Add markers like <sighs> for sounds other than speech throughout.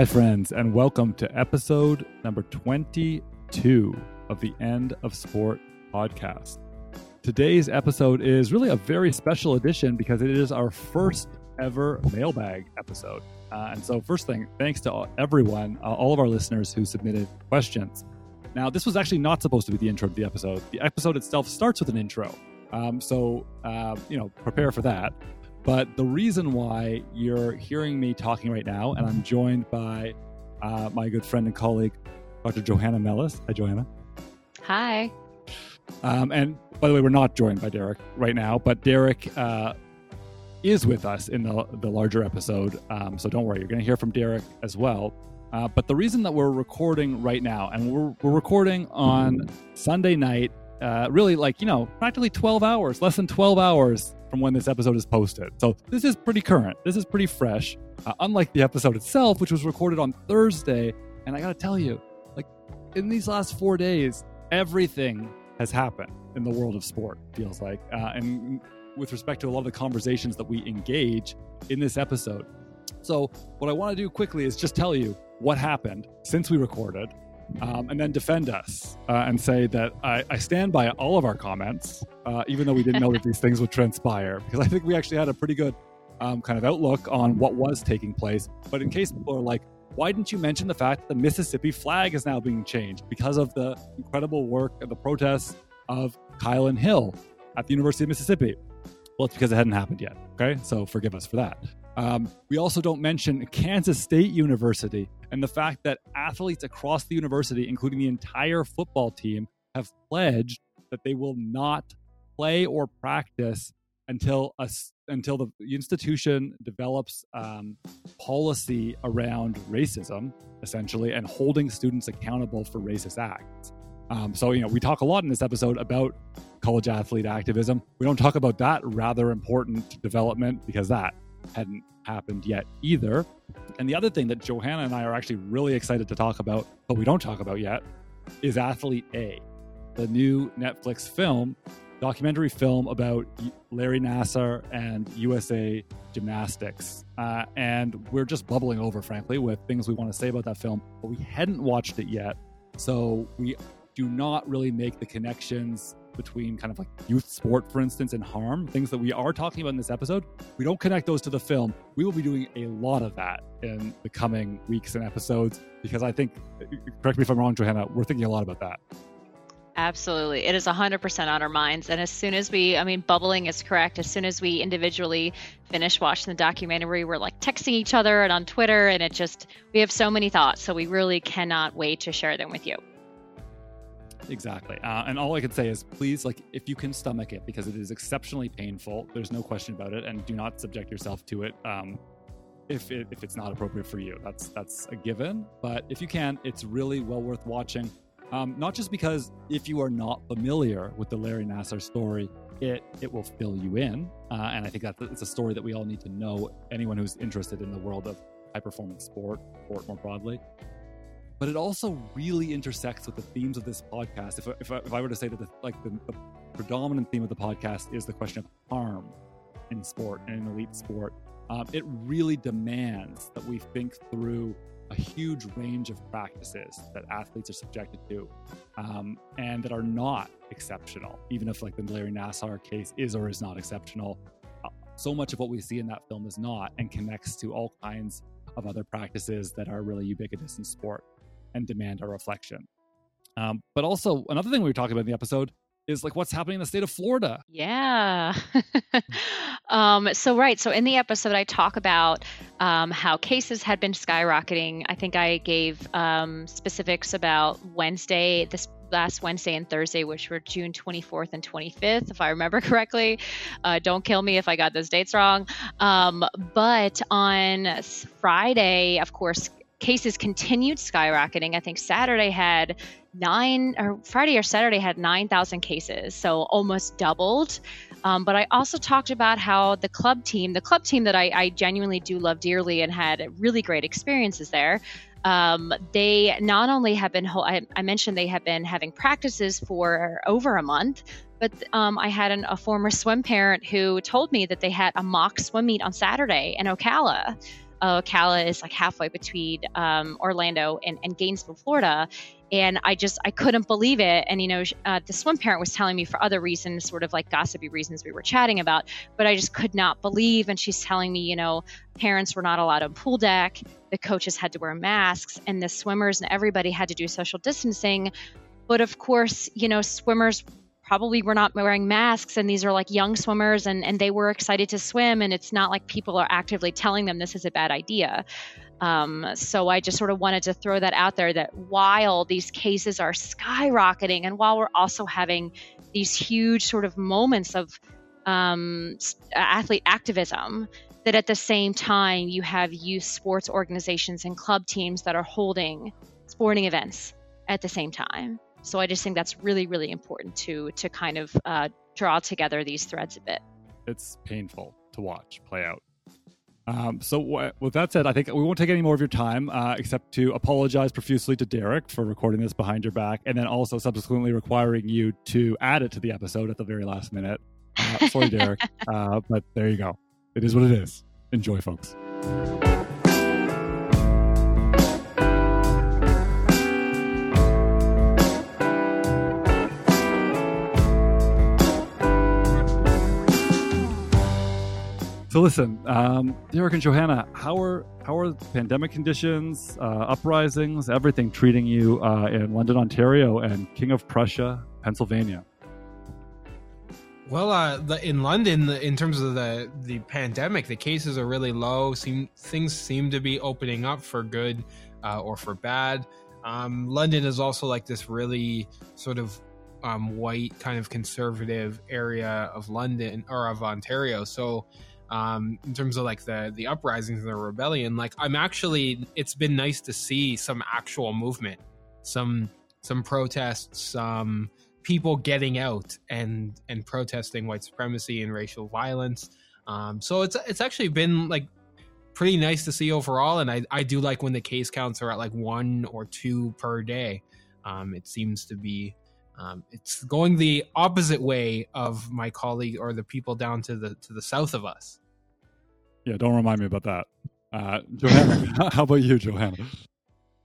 Hi, friends, and welcome to episode number 22 of the End of Sport podcast. Today's episode is really a very special edition because it is our first ever mailbag episode. Uh, and so, first thing, thanks to everyone, uh, all of our listeners who submitted questions. Now, this was actually not supposed to be the intro to the episode. The episode itself starts with an intro. Um, so, uh, you know, prepare for that. But the reason why you're hearing me talking right now, and I'm joined by uh, my good friend and colleague, Dr. Johanna Mellis. Hi, Johanna. Hi. Um, and by the way, we're not joined by Derek right now, but Derek uh, is with us in the, the larger episode. Um, so don't worry, you're going to hear from Derek as well. Uh, but the reason that we're recording right now, and we're, we're recording on Sunday night, uh, really like, you know, practically 12 hours, less than 12 hours from when this episode is posted. So this is pretty current. This is pretty fresh, uh, unlike the episode itself, which was recorded on Thursday. And I got to tell you, like, in these last four days, everything has happened in the world of sport, feels like. Uh, and with respect to a lot of the conversations that we engage in this episode. So, what I want to do quickly is just tell you what happened since we recorded, um, and then defend us uh, and say that I, I, stand by all of our comments, uh, even though we didn't know that <laughs> these things would transpire, because I think we actually had a pretty good um, kind of outlook on what was taking place. But in case people are like, why didn't you mention the fact that the Mississippi flag is now being changed because of the incredible work and the protests of Kylin Hill at the University of Mississippi? Well, it's because it hadn't happened yet. Okay. So forgive us for that. Um, we also don't mention Kansas State University and the fact that athletes across the university, including the entire football team, have pledged that they will not play or practice until a, until the institution develops um, policy around racism, essentially, and holding students accountable for racist acts. Um, so, you know, we talk a lot in this episode about college athlete activism. We don't talk about that rather important development because that hadn't happened yet either. And the other thing that Johanna and I are actually really excited to talk about, but we don't talk about yet, is Athlete A, the new Netflix film, documentary film about Larry Nassar and USA Gymnastics. Uh, and we're just bubbling over, frankly, with things we want to say about that film, but we hadn't watched it yet. So we do not really make the connections between kind of like youth sport, for instance, and harm, things that we are talking about in this episode, we don't connect those to the film. We will be doing a lot of that in the coming weeks and episodes because I think, correct me if I'm wrong, Johanna, we're thinking a lot about that. Absolutely. It is 100% on our minds. And as soon as we, I mean, bubbling is correct. As soon as we individually finish watching the documentary, we're like texting each other and on Twitter, and it just, we have so many thoughts. So we really cannot wait to share them with you. Exactly. Uh, and all I can say is please, like, if you can stomach it, because it is exceptionally painful, there's no question about it, and do not subject yourself to it. Um, if, it, if it's not appropriate for you, that's that's a given. But if you can, it's really well worth watching. Um, not just because if you are not familiar with the Larry Nassar story, it it will fill you in, uh, and I think that it's a story that we all need to know. Anyone who's interested in the world of high performance sport, sport more broadly, but it also really intersects with the themes of this podcast. If, if, if I were to say that the, like the, the, predominant theme of the podcast is the question of harm in sport and in elite sport, um, it really demands that we think through a huge range of practices that athletes are subjected to um, and that are not exceptional, even if like the Larry Nassar case is or is not exceptional. Uh, so much of what we see in that film is not and connects to all kinds of other practices that are really ubiquitous in sport and demand a reflection. Um, but also, another thing we were talking about in the episode is like what's happening in the state of Florida. Yeah. <laughs> <laughs> um, so, right. So, in the episode, I talk about um, how cases had been skyrocketing. I think I gave um, specifics about Wednesday, this last Wednesday and Thursday, which were June 24th and 25th, if I remember <laughs> correctly. Uh, don't kill me if I got those dates wrong. Um, but on Friday, of course, cases continued skyrocketing. I think Saturday had nine, or Friday or Saturday had 9,000 cases, so almost doubled. Um, but I also talked about how the club team, the club team that I, I genuinely do love dearly and had really great experiences there, um, they not only have been, I, I, mentioned they have been having practices for over a month, but um, I had an, a former swim parent who told me that they had a mock swim meet on Saturday in Ocala Ocala is like halfway between um, Orlando and, and Gainesville, Florida. And I just, I couldn't believe it. And, you know, uh, the swim parent was telling me for other reasons, sort of like gossipy reasons we were chatting about, but I just could not believe. And she's telling me, you know, parents were not allowed on pool deck, the coaches had to wear masks, and the swimmers and everybody had to do social distancing. But of course, you know, swimmers probably were not wearing masks and these are like young swimmers and, and they were excited to swim and it's not like people are actively telling them this is a bad idea. Um, so i just sort of wanted to throw that out there that while these cases are skyrocketing and while we're also having these huge sort of moments of um, athlete activism that at the same time you have youth sports organizations and club teams that are holding sporting events at the same time so I just think that's really, really important to to kind of uh, draw together these threads a bit. It's painful to watch play out. Um, so w- with that said, I think we won't take any more of your time, uh, except to apologize profusely to Derek for recording this behind your back, and then also subsequently requiring you to add it to the episode at the very last minute. Uh, sorry, Derek, <laughs> uh, but there you go. It is what it is. Enjoy, folks. Listen, um, Derek and Johanna, how are how are pandemic conditions, uh, uprisings, everything treating you uh, in London, Ontario, and King of Prussia, Pennsylvania? Well, uh, the, in London, in terms of the the pandemic, the cases are really low. Seem things seem to be opening up for good uh, or for bad. Um, London is also like this really sort of um, white, kind of conservative area of London or of Ontario. So um, in terms of like the the uprisings and the rebellion. Like I'm actually, it's been nice to see some actual movement, some some protests, some people getting out and and protesting white supremacy and racial violence. Um, so it's it's actually been like pretty nice to see overall, and I I do like when the case counts are at like one or two per day. Um, it seems to be um, it's going the opposite way of my colleague or the people down to the to the south of us. Yeah, don't remind me about that. Uh, Johanna, <laughs> how about you, Johanna?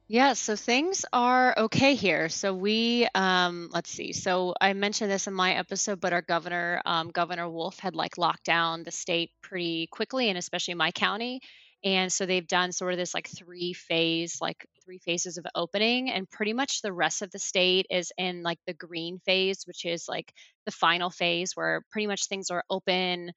Yeah, so things are okay here. So we, um, let's see. So I mentioned this in my episode, but our governor, um, Governor Wolf, had like locked down the state pretty quickly, and especially my county. And so they've done sort of this like three phase, like three phases of opening, and pretty much the rest of the state is in like the green phase, which is like the final phase where pretty much things are open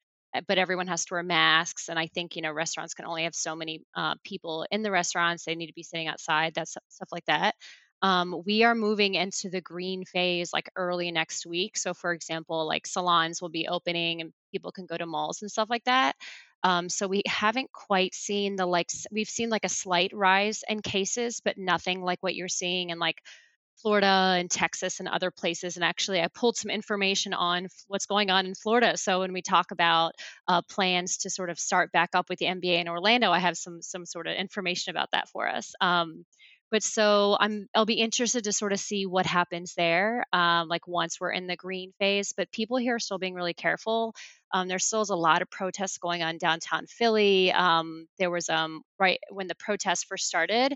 but everyone has to wear masks and i think you know restaurants can only have so many uh, people in the restaurants they need to be sitting outside that's stuff like that. Um, we are moving into the green phase like early next week so for example like salons will be opening and people can go to malls and stuff like that. Um, so we haven't quite seen the like we've seen like a slight rise in cases but nothing like what you're seeing in like Florida and Texas and other places. And actually, I pulled some information on what's going on in Florida. So when we talk about uh, plans to sort of start back up with the NBA in Orlando, I have some some sort of information about that for us. Um, but so I'm I'll be interested to sort of see what happens there. Um, like once we're in the green phase, but people here are still being really careful. Um, there still is a lot of protests going on downtown Philly. Um, there was um, right when the protests first started,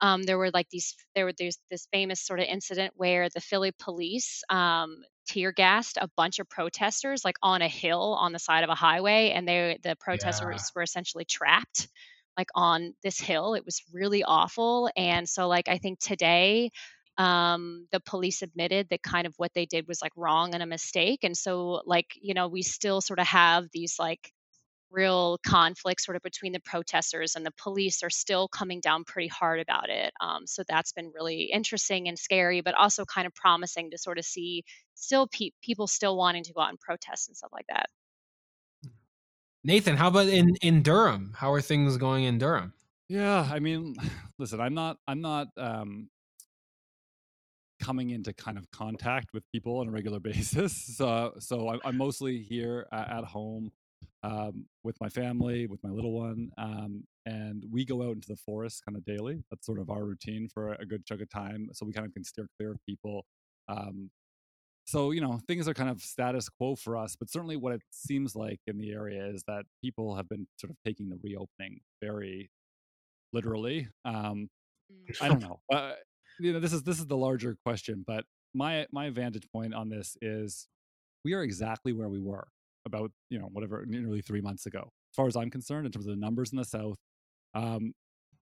um, there were like these there were there's this famous sort of incident where the Philly police um, tear gassed a bunch of protesters like on a hill on the side of a highway, and they the protesters yeah. were essentially trapped like on this hill. It was really awful, and so like I think today um, the police admitted that kind of what they did was like wrong and a mistake, and so like you know we still sort of have these like real conflict sort of between the protesters and the police are still coming down pretty hard about it. Um, so that's been really interesting and scary, but also kind of promising to sort of see still pe- people still wanting to go out and protest and stuff like that. Nathan, how about in in Durham? How are things going in Durham? Yeah, I mean, <sighs> listen, I'm not I'm not um coming into kind of contact with people on a regular <laughs> basis. So so I'm, mostly here at home um, with my family, with my little one, um, and we go out into the forest kind of daily. That's sort of our routine for a good chunk of time, so we kind of can steer clear of people. Um, so you know things are kind of status quo for us, but certainly what it seems like in the area is that people have been sort of taking the reopening very literally. Um, I don't know. Uh, you know, this is this is the larger question, but my my vantage point on this is we are exactly where we were about you know whatever nearly three months ago, as far as I'm concerned, in terms of the numbers in the South. Um,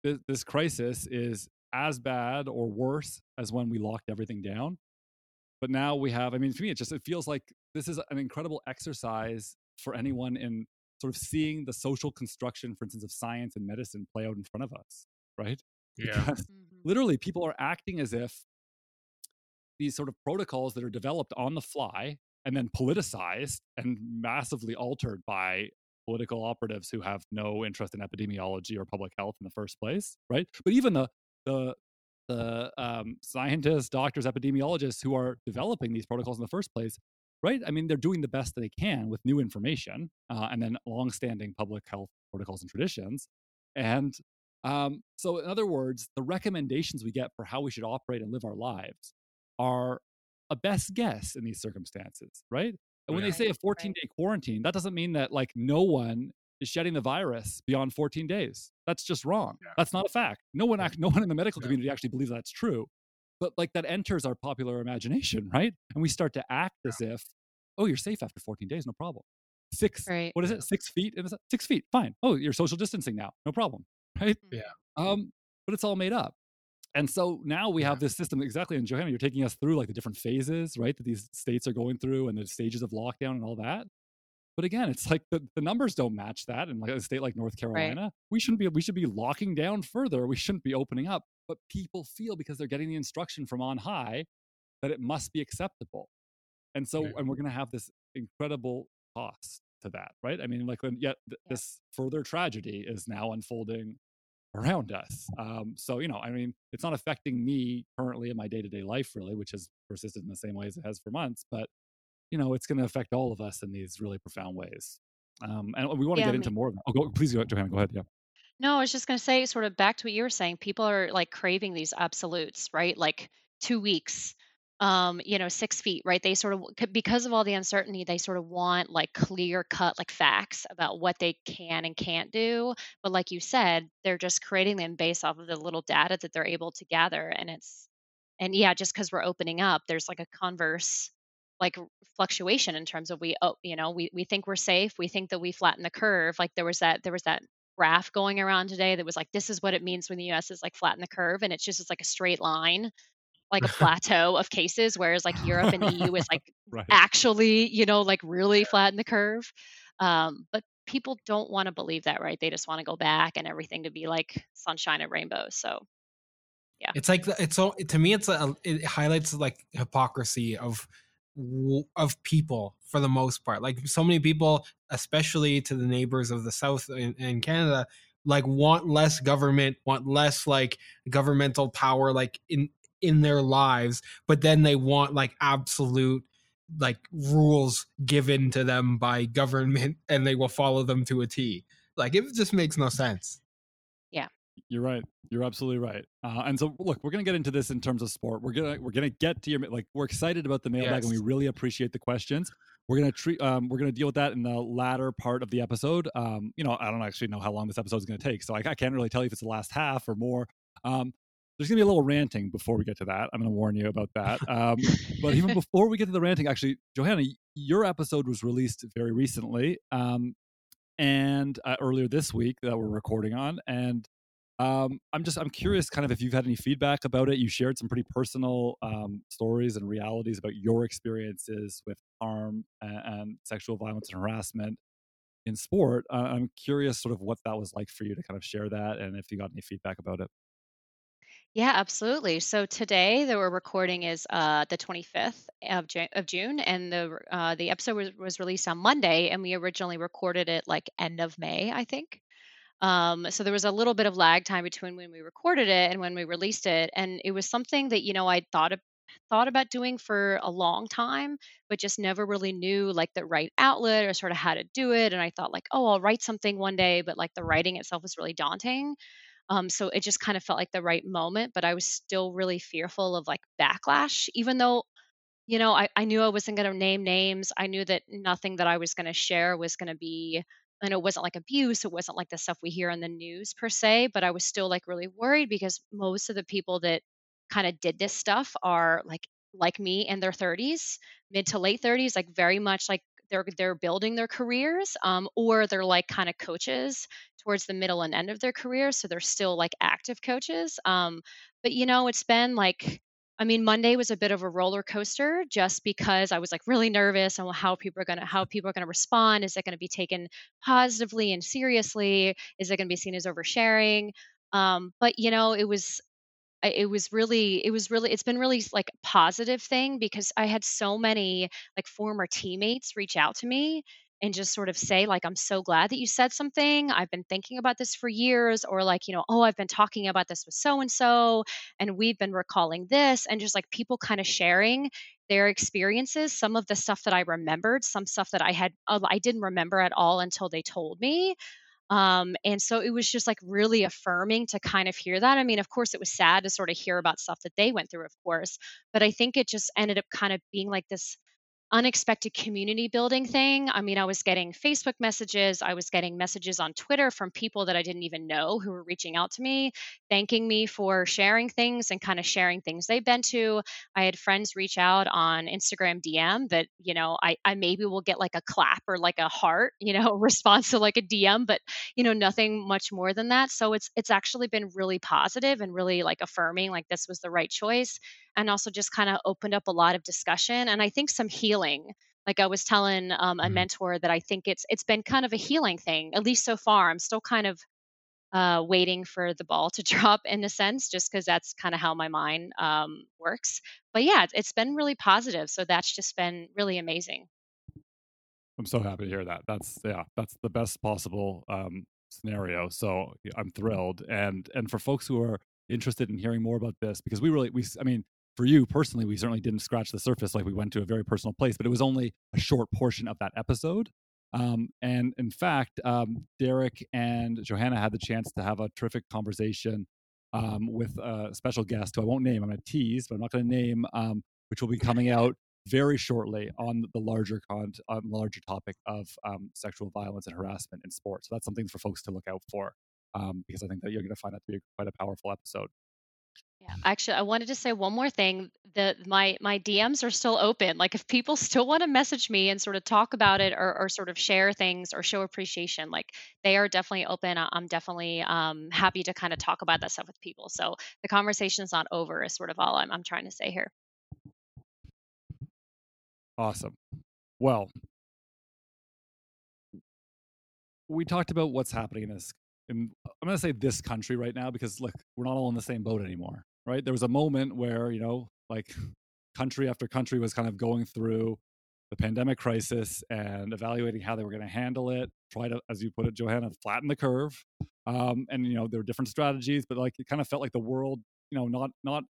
this, this crisis is as bad or worse as when we locked everything down. But now we have. I mean, for me, it just it feels like this is an incredible exercise for anyone in sort of seeing the social construction, for instance, of science and medicine play out in front of us, right? <laughs> Yeah. Because Mhm. literally people are acting as if these sort of protocols that are developed on the fly and then politicized and massively altered by political operatives who have no interest in epidemiology or public health in the first place right? But even the the the um, scientists doctors epidemiologists who are developing these protocols in the first place right? I mean they're doing the best they can with new information uh, and then longstanding public health protocols and traditions. And um, so, in other words, the recommendations we get for how we should operate and live our lives are a best guess in these circumstances, right? And when Yeah. they say a 14 day quarantine, that doesn't mean that like no one is shedding the virus beyond 14 days. That's just wrong. Yeah. That's not a fact. No one, act, <laughs> no one in the medical Yeah. community actually believes that's true. But like that enters our popular imagination, <laughs> right? And we start to act as if, oh, you're safe after 14 days, no problem. Six, Right. what is it? Six feet? Six feet, fine. Oh, you're social distancing now, no problem, <laughs> right? Yeah. Um, but it's all made up. And so now we have this system exactly. And Johanna, you're taking us through like the different phases, right? That these states are going through and the stages of lockdown and all that. But again, it's like the, the numbers don't match that. And like a state like North Carolina, we shouldn't be we should be locking down further. We shouldn't be opening up. But people feel because they're getting the instruction from on high that it must be acceptable. And so, Yeah. and we're going to have this incredible cost to that, right? I mean, like, when yet th- Yeah. this further tragedy is now unfolding around us. Um, so, you know, I mean, it's not affecting me currently in my day to day life, really, which has persisted in the same way as it has for months. But, you know, it's going to affect all of us in these really profound ways. Um, and we want to Yeah, get into more of that. Oh, go, please, go, ahead, Johanna, go ahead. Yeah. No, I was just going to say, sort of back to what you were saying. People are like craving these absolutes, right? Like two weeks, um, you know, six feet, right? They sort of, because of all the uncertainty, they sort of want like clear cut, like facts about what they can and can't do. But like you said, they're just creating them based off of the little data that they're able to gather. And it's, and yeah, just because we're opening up, there's like a converse like fluctuation in terms of we oh you know we we think we're safe we think that we flatten the curve like there was that there was that graph going around today that was like this is what it means when the US is like flatten the curve and it's just it's like a straight line like a plateau of cases whereas like Europe and the EU is like <laughs> Right. actually you know like really flatten the curve um but people don't want to believe that right they just want to go back and everything to be like sunshine and rainbows so yeah. It's like it's so to me. It's a it highlights like hypocrisy of w- of people for the most part. Like so many people, especially to the neighbors of the South in, in Canada, like want less government, want less like governmental power, like in in their lives, but then they want like absolute like rules given to them by government, <laughs> and they will follow them to a T. Like it just makes no sense. Yeah. You're right. You're absolutely right. Uh, and so, look, we're gonna get into this in terms of sport. We're gonna we're gonna get to your like we're excited about the mailbag, and we really appreciate the questions. We're gonna treat um, we're gonna deal with that in the latter part of the episode. Um, you know, I don't actually know how long this episode is gonna take, so I, I can't really tell you if it's the last half or more. Um, there's gonna be a little ranting before we get to that. I'm gonna warn you about that. <laughs> Um, but even before we get to the ranting, actually, Johanna, your episode was released very recently, um, and uh, earlier this week that we're recording on, and um, I'm just I'm curious, kind of, if you've had any feedback about it. You shared some pretty personal um, stories and realities about your experiences with harm and, and sexual violence and harassment in sport. Uh, I'm curious, sort of, what that was like for you to kind of share that, and if you got any feedback about it. Yeah, absolutely. So today that we're recording is uh, the 25th of, Ju- of June, and the uh, the episode was, was released on Monday, and we originally recorded it like end of May, I think. Um, so there was a little bit of lag time between when we recorded it and when we released it, and it was something that you know I thought thought about doing for a long time, but just never really knew like the right outlet or sort of how to do it. And I thought like, oh, I'll write something one day, but like the writing itself was really daunting. Um, so it just kind of felt like the right moment, but I was still really fearful of like backlash, even though, you know, I, I knew I wasn't going to name names. I knew that nothing that I was going to share was going to be and it wasn't like abuse, it wasn't like the stuff we hear on the news per se, but I was still like really worried because most of the people that kind of did this stuff are like like me in their 30s, mid to late 30s, like very much like they're they're building their careers um, or they're like kind of coaches towards the middle and end of their career so they're still like active coaches um, but you know it's been like i mean monday was a bit of a roller coaster just because i was like really nervous on how people are to how people are to respond. Is it to be taken positively and seriously? Is it to be seen as oversharing? Um, but you know it was it was really it was really it's been really like a positive thing because i had so many like former teammates reach out to me and just sort of say like i'm so glad that you said something. I've been thinking about this for years or like you know oh i've been talking about this with so and so and we've been recalling this and just like people kind of sharing their experiences some of the stuff that i remembered some stuff that i had uh, i didn't remember at all until they told me um, and so it was just like really affirming to kind of hear that. I mean, of course, it was sad to sort of hear about stuff that they went through, of course, but I think it just ended up kind of being like this unexpected community building thing. I mean, I was getting Facebook messages, I was getting messages on Twitter from people that I didn't even know who were reaching out to me, thanking me for sharing things and kind of sharing things they've been to. I had friends reach out on Instagram DM that, you know, I, I maybe will get like a clap or like a heart, <laughs> you know, response to like a DM, but you know, nothing much more than that. So it's it's actually been really positive and really like affirming like this was the right choice and also just kind of opened up a lot of discussion and I think some healing. Like I was telling um, a mm-hmm. mentor that I think it's it's been kind of a healing thing, at least so far. I'm still kind of uh, waiting for the ball to <laughs> drop in a sense, just because that's kind of how my mind um, works. But yeah, it's, it's been really positive. So that's just been really amazing. I'm so happy to hear that. That's yeah, that's the best possible um, scenario. So I'm thrilled. And and for folks who are interested in hearing more about this, because we really we I mean for you personally, we certainly didn't scratch the surface. Like we went to a very personal place, but it was only a short portion of that episode. Um, and in fact, um, Derek and Johanna had the chance to have a terrific conversation um, with a special guest who I won't name. I'm going to tease, but I'm not going to name, um, which will be coming out very shortly on the larger con- on larger topic of um, sexual violence and harassment in sports. So that's something for folks to look out for um, because I think that you're going to find that to be quite a powerful episode. Yeah, actually, I wanted to say one more thing. The my my DMs are still open. Like, if people <laughs> still want to message me and sort of talk about it, or, or sort of share things, or show appreciation, like they are definitely open. I'm definitely um, happy to kind of talk about that stuff with people. So the conversation is not over. Is sort of all I'm I'm trying to say here. Awesome. Well, we talked about what's happening in this. In, I'm going to say this country right now because look, we're not all in the same boat anymore right? There was a moment where, you know, like <laughs> country after country was kind of going through the pandemic crisis and evaluating how they were going to handle it, try to, as you put it, Johanna, flatten the curve. Um, and, you know, there were different strategies, but like it kind of felt like the world, you know, not, not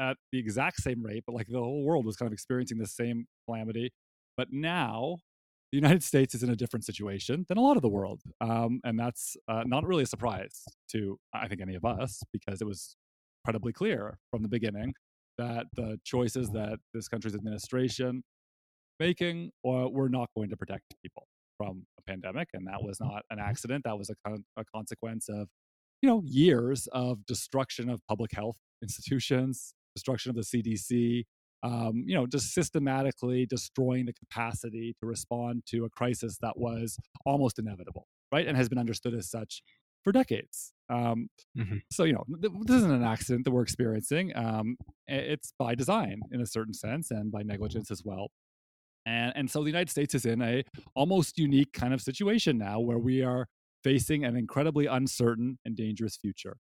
at the exact same rate, but like the whole world was kind of experiencing the same calamity. But now the United States is in a different situation than a lot of the world. Um, and that's uh, not really a surprise to, I think, any of us because it was incredibly clear from the beginning that the choices that this country's administration making or were not going to protect people from a pandemic and that was not an accident. That was a, con- a consequence of you know years of destruction of public health institutions destruction of the cdc um, you know just systematically destroying the capacity to respond to a crisis that was almost inevitable right and has been understood as such for decades. Um, mm-hmm. So, you know, this isn't an accident that we're experiencing. Um, it's by design in a certain sense and by negligence as well. And, and so the United States is in a almost unique kind of situation now where we are facing an incredibly uncertain and dangerous future.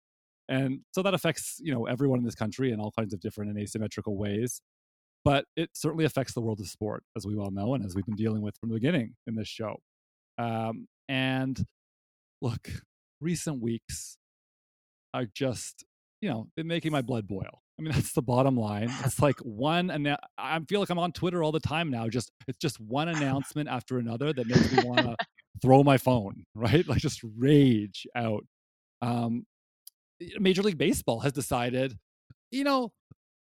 And so that affects, you know, everyone in this country in all kinds of different and asymmetrical ways. But it certainly affects the world of sport, as we well know, and as we've been dealing with from the beginning in this show. Um, and look, recent weeks are just, you know, been making my blood boil. I mean, <laughs> that's the bottom line. It's like <laughs> one, and I feel like I'm on Twitter all the time now. Just it's just one <laughs> announcement after another that makes me want to throw my phone, right? Like just rage out. Um, Major League Baseball has decided, you know,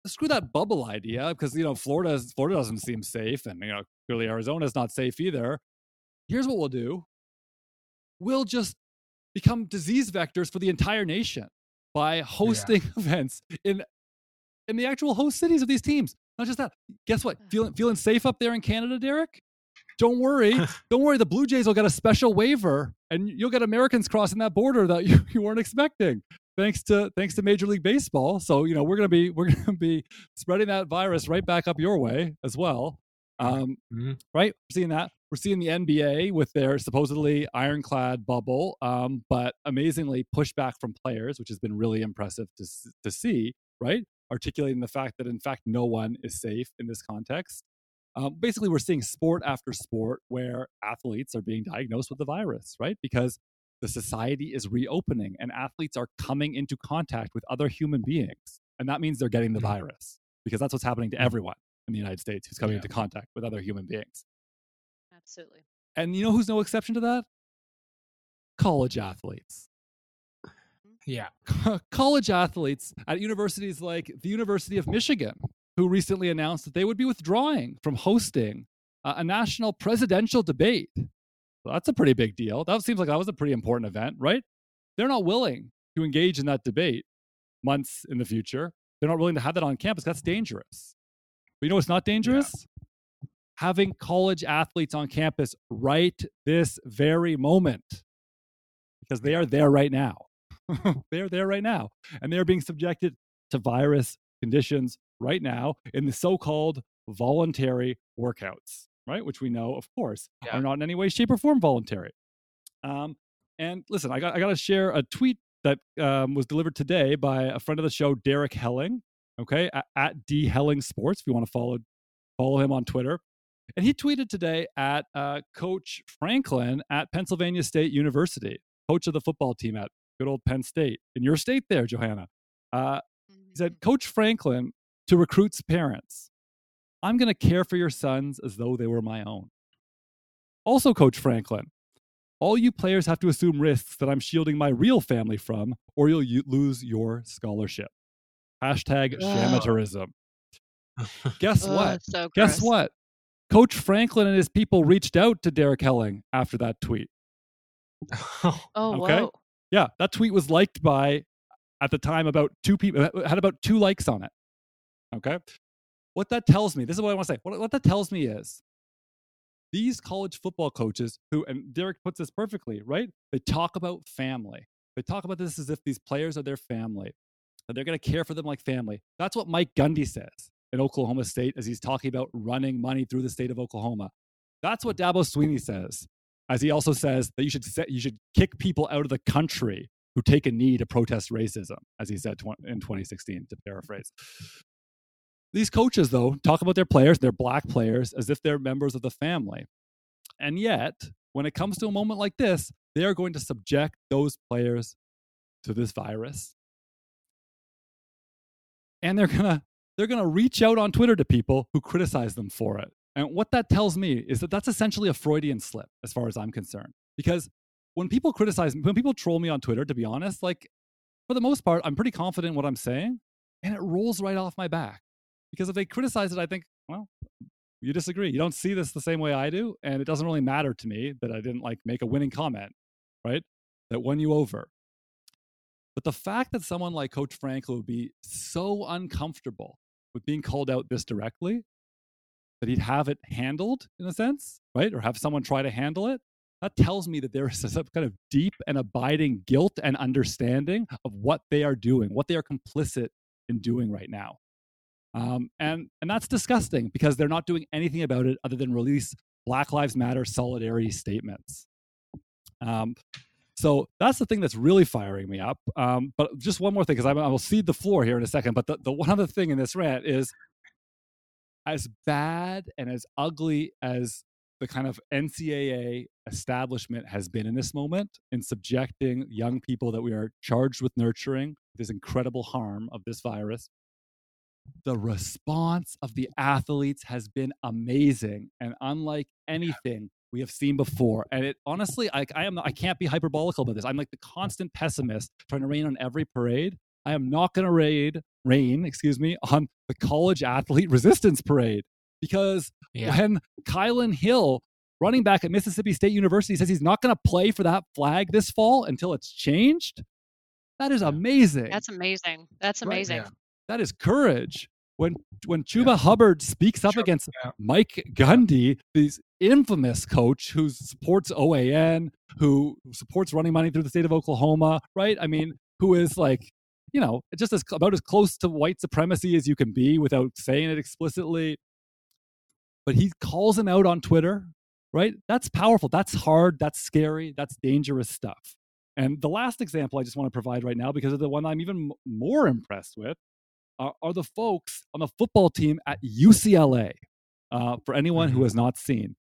screw that bubble idea because you know Florida Florida doesn't seem safe, and you know clearly Arizona is not safe either. Here's what we'll do: we'll just become disease vectors for the entire nation by hosting yeah. <laughs> events in in the actual host cities of these teams. Not just that. Guess what? Feeling feeling safe up there in Canada, Derek? Don't worry. <laughs> Don't worry. The Blue Jays will get a special waiver and you'll get Americans crossing that border that <laughs> you, you weren't expecting. Thanks to thanks to Major League Baseball. So, you know, we're gonna be we're gonna be spreading that virus right back up your way as well. Um, mm-hmm. Right? We're seeing that. We're seeing the NBA with their supposedly ironclad bubble, um, but amazingly pushback from players, which has been really impressive to, to see, right? Articulating the fact that, in fact, no one is safe in this context. Um, basically, we're seeing sport after sport where athletes are being diagnosed with the virus, right? Because the society is reopening and athletes are coming into contact with other human beings. And that means they're getting the mm-hmm. virus because that's what's happening to mm-hmm. everyone in the United States who's coming yeah. into contact with other human beings. Absolutely. And you know who's no exception to that? College athletes. Mm-hmm. Yeah. <laughs> College athletes at universities like the University of Michigan, who recently announced that they would be withdrawing from hosting a national presidential debate. Well, that's a pretty big deal. That seems like that was a pretty important event, right? They're not willing to engage in that debate months in the future. They're not willing to have that on campus. That's dangerous. But you know what's not dangerous? Yeah. Having college athletes on campus right this very moment because they are there right now. <laughs> they are there right now. And they're being subjected to virus conditions right now in the so called voluntary workouts, right? Which we know, of course, yeah. are not in any way, shape, or form voluntary. Um, and listen, I got, I got to share a tweet that um, was delivered today by a friend of the show, Derek Helling okay, at, at D Helling Sports if you want to follow follow him on Twitter. And he tweeted today at uh, Coach Franklin at Pennsylvania State University, coach of the football team at good old Penn State, in your state there, Johanna. Uh, he said, mm-hmm. Coach Franklin to recruits parents, I'm going to care for your sons as though they were my own. Also, Coach Franklin, all you players have to assume risks that I'm shielding my real family from, or you'll lose your scholarship. Hashtag shamateurism. <laughs> Guess what? So Guess what? Coach Franklin and his people reached out to Derek Helling after that tweet. <laughs> oh, okay. Whoa. Yeah, that tweet was liked by, at the time, about two people, uh, had about two likes on it. Okay. What that tells me, this is what I want to say. What, what that tells me is these college football coaches who, and Derek puts this perfectly, right? They talk about family. They talk about this as if these players are their family that they're going to care for them like family. That's what Mike Gundy says in Oklahoma State as he's talking about running money through the state of Oklahoma. That's what Dabo Swinney says, as he also says that you should set, you should kick people out of the country who take a knee to protest racism, as he said in 2016, to paraphrase. These coaches, though, talk about their players, their black players, as if they're members of the family. And yet, when it comes to a moment like this, they are going to subject those players to this virus and they're gonna they're gonna reach out on Twitter to people who criticize them for it. And what that tells me is that that's essentially a Freudian slip, as far as I'm concerned. Because when people criticize, me, when people troll me on Twitter, to be honest, like for the most part, I'm pretty confident in what I'm saying, and it rolls right off my back. Because if they criticize it, I think, well, you disagree. You don't see this the same way I do, and it doesn't really matter to me that I didn't like make a winning comment, right? That won you over. But the fact that someone like Coach Franklin would be so uncomfortable with being called out this directly, that he'd have it handled in a sense, right? Or have someone try to handle it, that tells me that there is <laughs> some kind of deep and abiding guilt and understanding of what they are doing, what they are complicit in doing right now. Um, and and that's disgusting because they're not doing anything about it other than release Black Lives Matter solidarity statements. Um, so that's the thing that's really firing me up. Um, but just one more thing, because I, will cede the floor here in a second. But the, the one other thing in this rant is as bad and as ugly as the kind of NCAA establishment has been in this moment in subjecting young people that we are charged with nurturing this incredible harm of this virus. The response of the athletes has been amazing and unlike anything we have seen before. And it honestly, I, I am I can't be hyperbolical about this. I'm like the constant pessimist trying to rain on every parade. I am not going to raid rain, excuse me, on the college athlete resistance parade because yeah. when Kylin Hill running back at Mississippi State University, says he's not going to play for that flag this fall until it's changed. That is amazing. That's amazing. That's amazing. Right, yeah. That is courage. When when Chuba yeah. Hubbard speaks up sure. against yeah. Mike Gundy, this infamous coach who supports OAN, who supports running money through the state of Oklahoma, right? I mean, who is like, you know, just as about as close to white supremacy as you can be without saying it explicitly. But he calls him out on Twitter, right? That's powerful. That's hard. That's scary. That's dangerous stuff. And the last example I just want to provide right now, because of the one I'm even more impressed with, are, are the folks on the football team at UCLA. Uh, for anyone who has mm-hmm. not seen,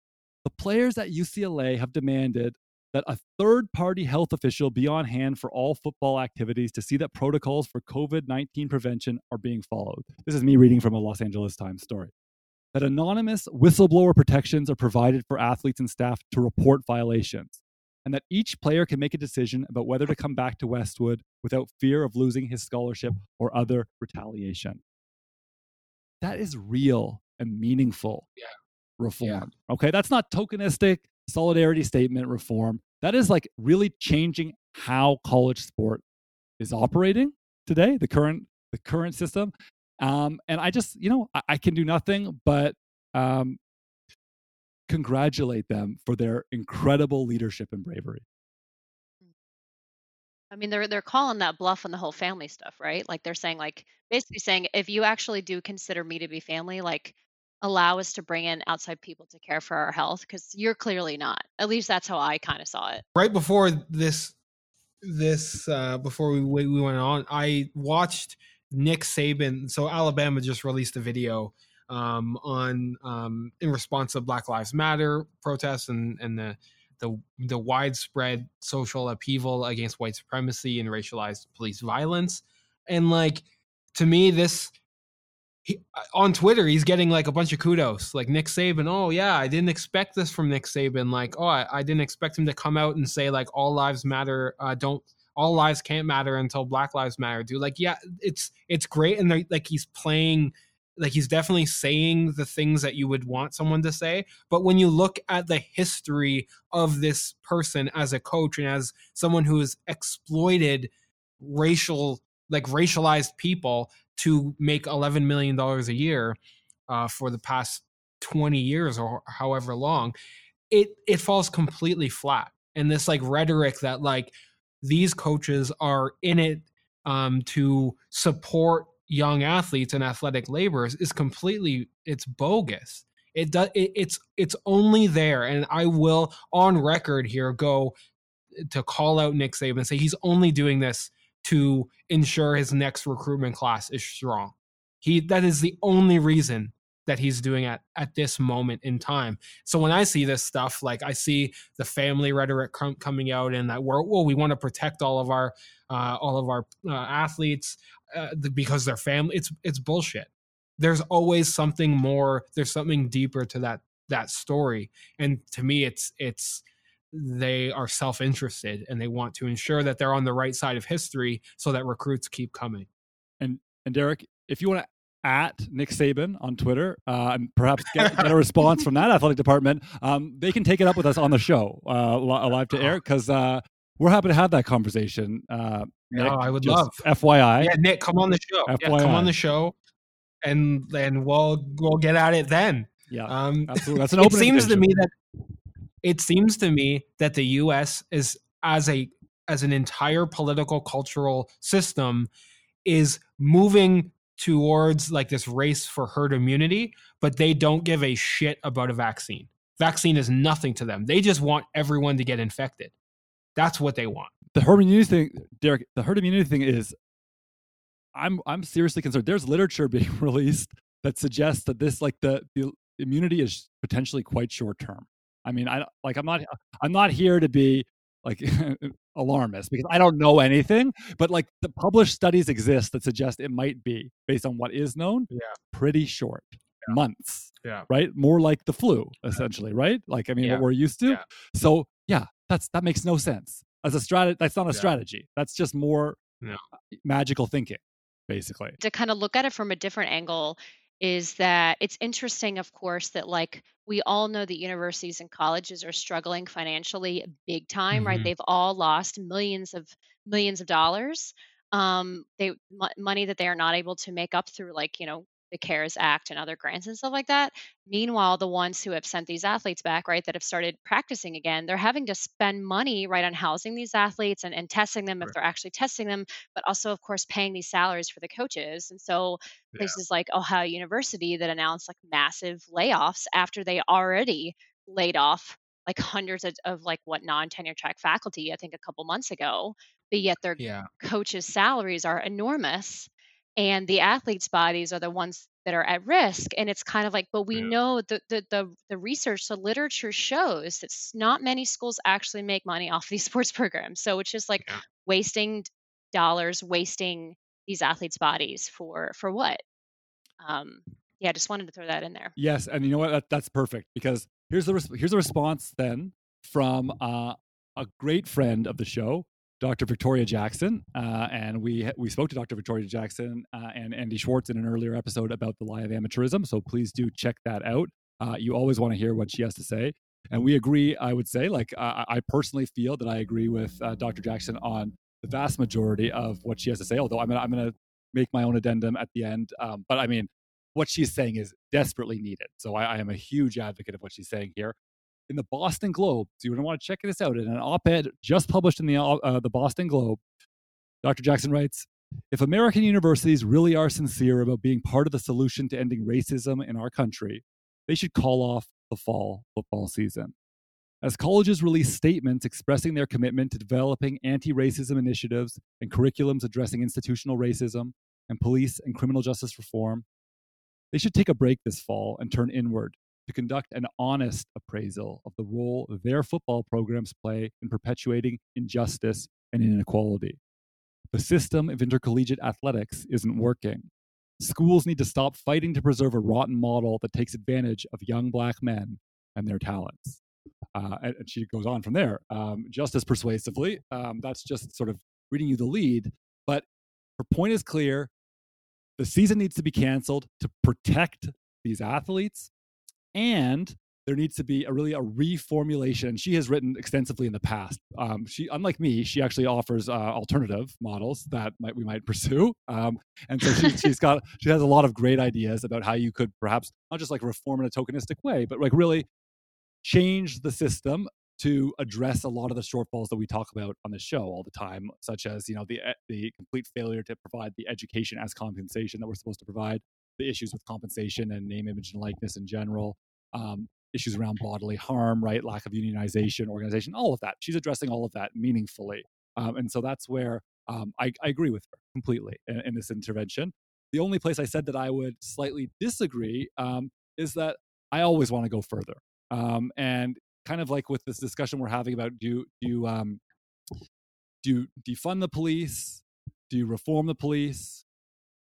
the players at UCLA have demanded that a third party health official be on hand for all football activities to see that protocols for COVID 19 prevention are being followed. This is me reading from a Los Angeles Times story. That anonymous whistleblower protections are provided for athletes and staff to report violations, and that each player can make a decision about whether to come back to Westwood without fear of losing his scholarship or other retaliation. That is real and meaningful yeah. reform. Yeah. Okay, that's not tokenistic solidarity statement reform. That is like really changing how college sport is operating today, the current the current system. Um, and I just, you know, I, I can do nothing but um, congratulate them for their incredible leadership and bravery. I mean, they're they're calling that bluff on the whole family stuff, right? Like they're saying, like basically saying, if you actually do consider me to be family, like allow us to bring in outside people to care for our health because you're clearly not at least that's how i kind of saw it right before this this uh before we we went on i watched nick saban so alabama just released a video um on um in response to black lives matter protests and and the the the widespread social upheaval against white supremacy and racialized police violence and like to me this he, uh, on Twitter, he's getting like a bunch of kudos, like Nick Saban. Oh yeah, I didn't expect this from Nick Saban. Like, oh, I, I didn't expect him to come out and say like all lives matter. Uh, don't all lives can't matter until Black Lives Matter. Do like yeah, it's it's great, and like he's playing, like he's definitely saying the things that you would want someone to say. But when you look at the history of this person as a coach and as someone who has exploited racial like racialized people to make $11 million a year uh, for the past 20 years or however long, it, it falls completely flat. And this like rhetoric that like these coaches are in it um, to support young athletes and athletic laborers is completely it's bogus. It does it, it's it's only there, and I will on record here go to call out Nick Saban and say he's only doing this to ensure his next recruitment class is strong. He that is the only reason that he's doing at at this moment in time. So when I see this stuff, like I see the family rhetoric com- coming out, and that we're well, we want to protect all of our uh, all of our uh, athletes uh, because they're family. It's it's bullshit. There's always something more. There's something deeper to that that story, and to me, it's it's they are self-interested and they want to ensure that they're on the right side of history so that recruits keep coming. And and Derek, if you want to at Nick Saban on Twitter uh, and perhaps get, get, a response from that athletic department, um, they can take it up with us on the show, uh, live to air, because uh, we're happy to have that conversation. Uh, Nick, no, I would love. FYI, yeah, Nick, come on the show. FYI. Yeah, come on the show, and then we'll we'll get at it then. Yeah, um, absolutely. That's an <laughs> open. It seems to me that it seems to me that the US is as a as an entire political cultural system is moving towards like this race for herd immunity, but they don't give a shit about a vaccine. Vaccine is nothing to them. They just want everyone to get infected. That's what they want. The herd immunity thing, Derek, the herd immunity thing is I'm I'm seriously concerned. There's literature <laughs> being released that suggests that this like the, the immunity is potentially quite short term. I mean, I like I'm not I'm not here to be like <laughs> alarmist because I don't know anything, but like the published studies exist that suggest it might be based on what is known. Yeah. Pretty short. Yeah. Months. Yeah. Right? More like the flu, essentially, right? Like I mean yeah. what we're used to. Yeah. So yeah, that's that makes no sense. As a strategy that's not a strategy. That's just more magical thinking, basically. To kind of look at it from a different angle, is that it's interesting, of course, that like we all know that universities and colleges are struggling financially big time, right? Mhm. They've all lost millions of millions of dollars. Um, they mo- money that they are not able to make up through like you know the CARES Act and other grants and stuff like that. Meanwhile, the ones who have sent these athletes back, right, that have started practicing again, they're having to spend money, right, on housing these athletes and, and testing them if they're actually testing them, but also, of course, paying these salaries for the coaches. And so Yeah. places like Ohio University that announced like massive layoffs after they already laid off like hundreds of, of like what non-tenure track faculty, I think a couple months ago, but yet their Yeah. coaches' salaries are enormous and the athletes' bodies are the ones that are at risk. And it's kind of like, but we Yeah. know the the the, the research, the literature shows that not many schools actually make money <laughs> off these sports programs. So it's just like Yeah. wasting dollars, wasting these athletes' bodies for for what? Um, yeah, I just wanted to throw that in there. Yes, and you know what? That, that's perfect because here's the res- here's a response then from uh, a great friend of the show, Dr. Victoria Jackson, uh, and we we spoke to Dr. Victoria Jackson uh, and Andy Schwarz in an earlier episode about the lie of amateurism. So please do check that out. Uh, you always want to hear what she has to say, and we agree. I would say, like I personally feel that I agree with uh, Dr. Jackson on the vast majority of what she has to say. Although I'm gonna, I'm going to make my own addendum at the end, um, but I mean what she's saying is desperately needed. So I, I am a huge advocate of what she's saying here. In the Boston Globe, so going to want to check this out. In an op-ed just published in the uh, the Boston Globe, Dr. Jackson writes: If American universities really are sincere about being part of the solution to ending racism in our country, they should call off the fall football season. As colleges release statements expressing their commitment to developing anti racism initiatives and curriculums addressing institutional racism and police and criminal justice reform, they should take a break this fall and turn inward to conduct an honest appraisal of the role their football programs play in perpetuating injustice and inequality. The system of intercollegiate athletics isn't working. Schools need to stop fighting to preserve a rotten model that takes advantage of young black men and their talents. Uh, and, she goes on from there, um, just as persuasively. Um, that's just sort of reading you the lead. But her point is clear the season needs to be canceled to protect these athletes and there needs to be a really a reformulation. She has written extensively in the past. Um, she unlike me she actually offers uh, alternative models that might, we might <laughs> pursue. Um, and so she, <laughs> she's got she has a lot of great ideas about how you could perhaps not just like reform in a tokenistic way but like really change the system to address a lot of the shortfalls that we talk about on the show all the time, such as you know the e, the complete failure to provide the education as compensation that we're supposed to provide, the issues with compensation and name, image, and likeness in general, um, issues around bodily harm, right, lack of unionization, organization, all of that. She's addressing all of that meaningfully, um, and so that's where um, I, I, agree with her completely in, in, this intervention. The only place I said that I would slightly disagree um, is that I always want to go further. Um, and kind of like with this discussion we're having about do do you, um, do you defund the police? Do you reform the police?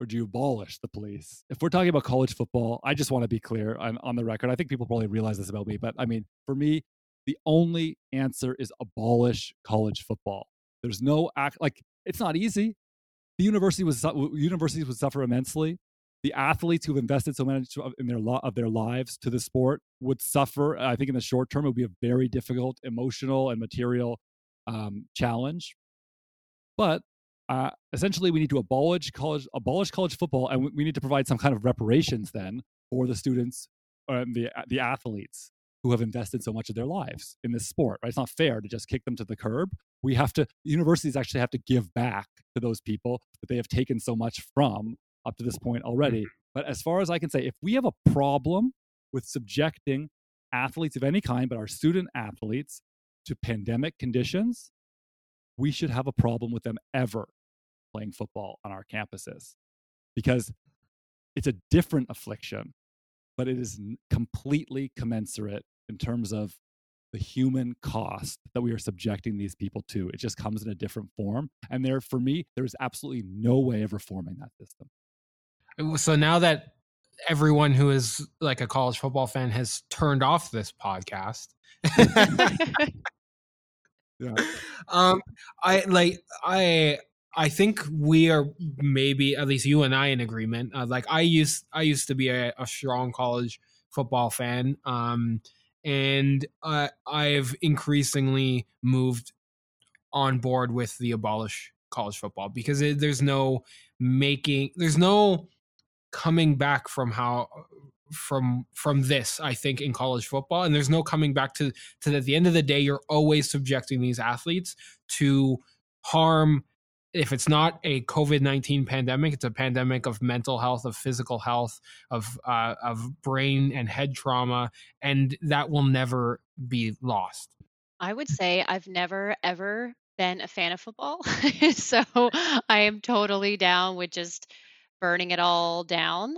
Or do you abolish the police? If we're talking about college football, I just want to be clear on, on the record. I think people probably realize this about me, but I mean, for me, the only answer is abolish college football. There's no act like it's not easy. The university was universities would suffer immensely the athletes who've invested so much in their of their lives to the sport would suffer. I think in the short term, it would be a very difficult emotional and material um, challenge. But uh, essentially, we need to abolish college, abolish college football, and we need to provide some kind of reparations then for the students and the the athletes who have invested so much of their lives in this sport. Right? It's not fair to just kick them to the curb. We have to. Universities actually have to give back to those people that they have taken so much from up to this point already. But as far as I can say, if we have a problem with subjecting athletes of any kind, but our student athletes, to pandemic conditions, we should have a problem with them ever playing football on our campuses because it's a different affliction, but it is completely commensurate in terms of the human cost that we are subjecting these people to. It just comes in a different form. And there, for me, there is absolutely no way of reforming that system. So now that everyone who is like a college football fan has turned off this podcast. <laughs> <laughs> yeah. Um I like I I think we are maybe at least you and I in agreement. Uh, like I used I used to be a, a strong college football fan, um, and I've increasingly moved on board with the abolish college football because it, there's no making there's no coming back from how from from this i think in college football and there's no coming back to to at the end of the day you're always subjecting these athletes to harm if it's not a covid-19 pandemic it's a pandemic of mental health of physical health of uh, of brain and head trauma and that will never be lost I would say I've never ever been a fan of football. <laughs> so I am totally down with just burning it all down.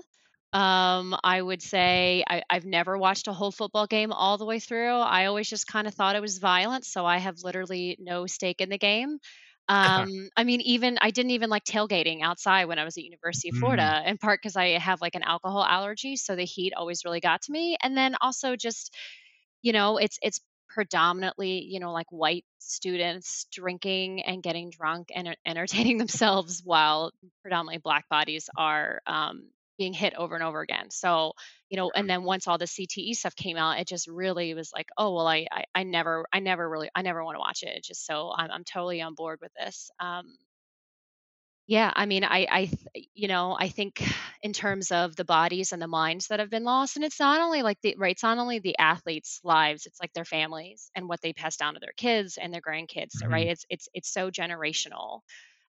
Um, I would say I, I've never watched a whole football game all the way through. I always just kind of thought it was violent, so I have literally no stake in the game. Um, I mean, even I didn't even like tailgating outside when I was at University of Mm. Florida, in part because I have like an alcohol allergy, so the heat always really got to me. And then also just, you know, it's it's predominantly, you know, like white students drinking and getting drunk and entertaining <laughs> themselves while predominantly black bodies are um, being hit over and over again. So, you know, and then once all the CTE stuff came out, it just really was like, oh well, I I, I never I never really I never want to watch it. It's just so I'm I'm totally on board with this. Um, yeah, I mean, I, I, you know, I think in terms of the bodies and the minds that have been lost, and it's not only like the right, it's not only the athletes' lives, it's like their families and what they pass down to their kids and their grandkids, so, right? It's it's it's so generational.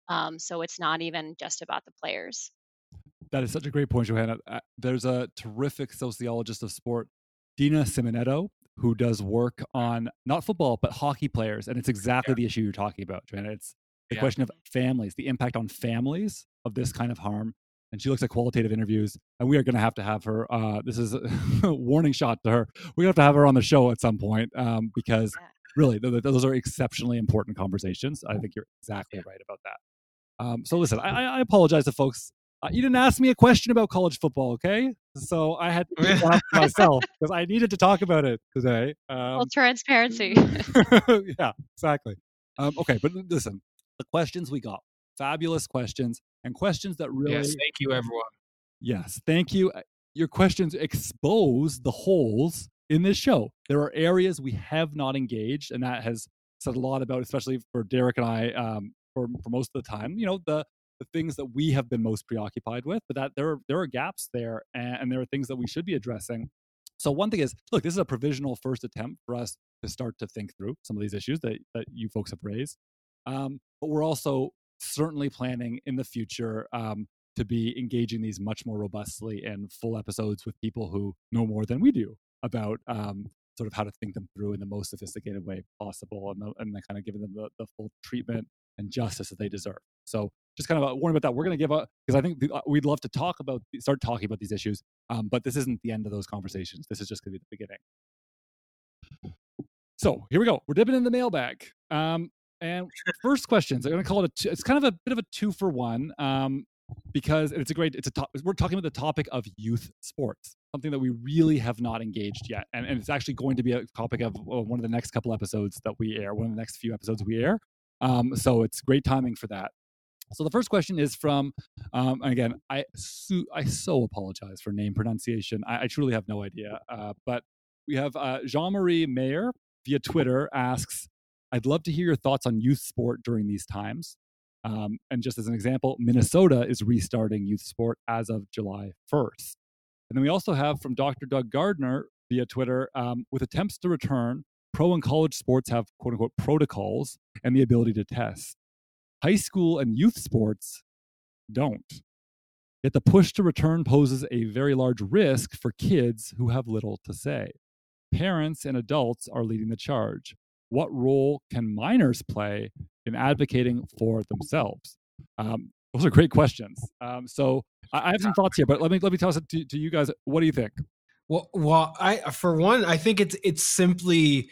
Um, so it's not even just about the players. That is such a great point, Johanna. Uh, there's a terrific sociologist of sport, Dina Simonetto, who does work on not football but hockey players, and it's exactly the issue you're talking about, Johanna. It's the Yeah. question of families, the impact on families of this kind of harm. And she looks at qualitative interviews, and we are going to have to have her. Uh, this is a <laughs> warning shot to her. We're going to have to have her on the show at some point um, because really, th- th- those are exceptionally important conversations. I think you're exactly right about that. Um, so listen, I- I apologize to folks. Uh, you didn't ask me a question about college football, okay? So I had to pick one up for myself <laughs> because I needed to talk about it today. Well, Um, transparency. <laughs> yeah, exactly. Um, okay, but listen, the questions we got, fabulous questions, and questions that really, yes thank you everyone yes, thank you. Uh, Your questions expose the holes in this show. There are areas we have not engaged, and that has said a lot about, especially for Derek and I, um, for for most of the time. You know, the the things that we have been most preoccupied with, but that there are there are gaps there, and, and there are things that we should be addressing. So one thing is, look, this is a provisional first attempt for us to start to think through some of these issues that that you folks have raised. Um, but we're also certainly planning in the future um, to be engaging these much more robustly in full episodes with people who know more than we do about um, sort of how to think them through in the most sophisticated way possible and, the, and then kind of giving them the, the full treatment and justice that they deserve. So just kind of a warning about that. We're going to give up because I think uh, we'd love to talk about start talking about these issues, um, but this isn't the end of those conversations. This is just going to be the beginning. So here we go. We're dipping in the mailbag. Um, and first questions. I'm going to call it a. Two, it's kind of a bit of a two for one um, because it's a great. It's a top. We're talking about the topic of youth sports, something that we really have not engaged yet, and, and it's actually going to be a topic of uh, one of the next couple episodes that we air. One of the next few episodes we air. Um, so it's great timing for that. So the first question is from, um, again, I su- I so apologize for name pronunciation. I, I truly have no idea. Uh, but we have uh, Jean Marie Mayer via Twitter asks, "I'd love to hear your thoughts on youth sport during these times." Um, and just as an example, Minnesota is restarting youth sport as of July 1st. And then we also have from Dr. Doug Gardner via Twitter, um, with attempts to return, pro and college sports have quote unquote protocols and the ability to test. High school and youth sports don't. Yet the push to return poses a very large risk for kids who have little to say. Parents and adults are leading the charge. What role can minors play in advocating for themselves? Um, those are great questions. Um, so I, I have some thoughts here, but let me let me toss it to, to you guys. What do you think? Well, well, I for one, I think it's it's simply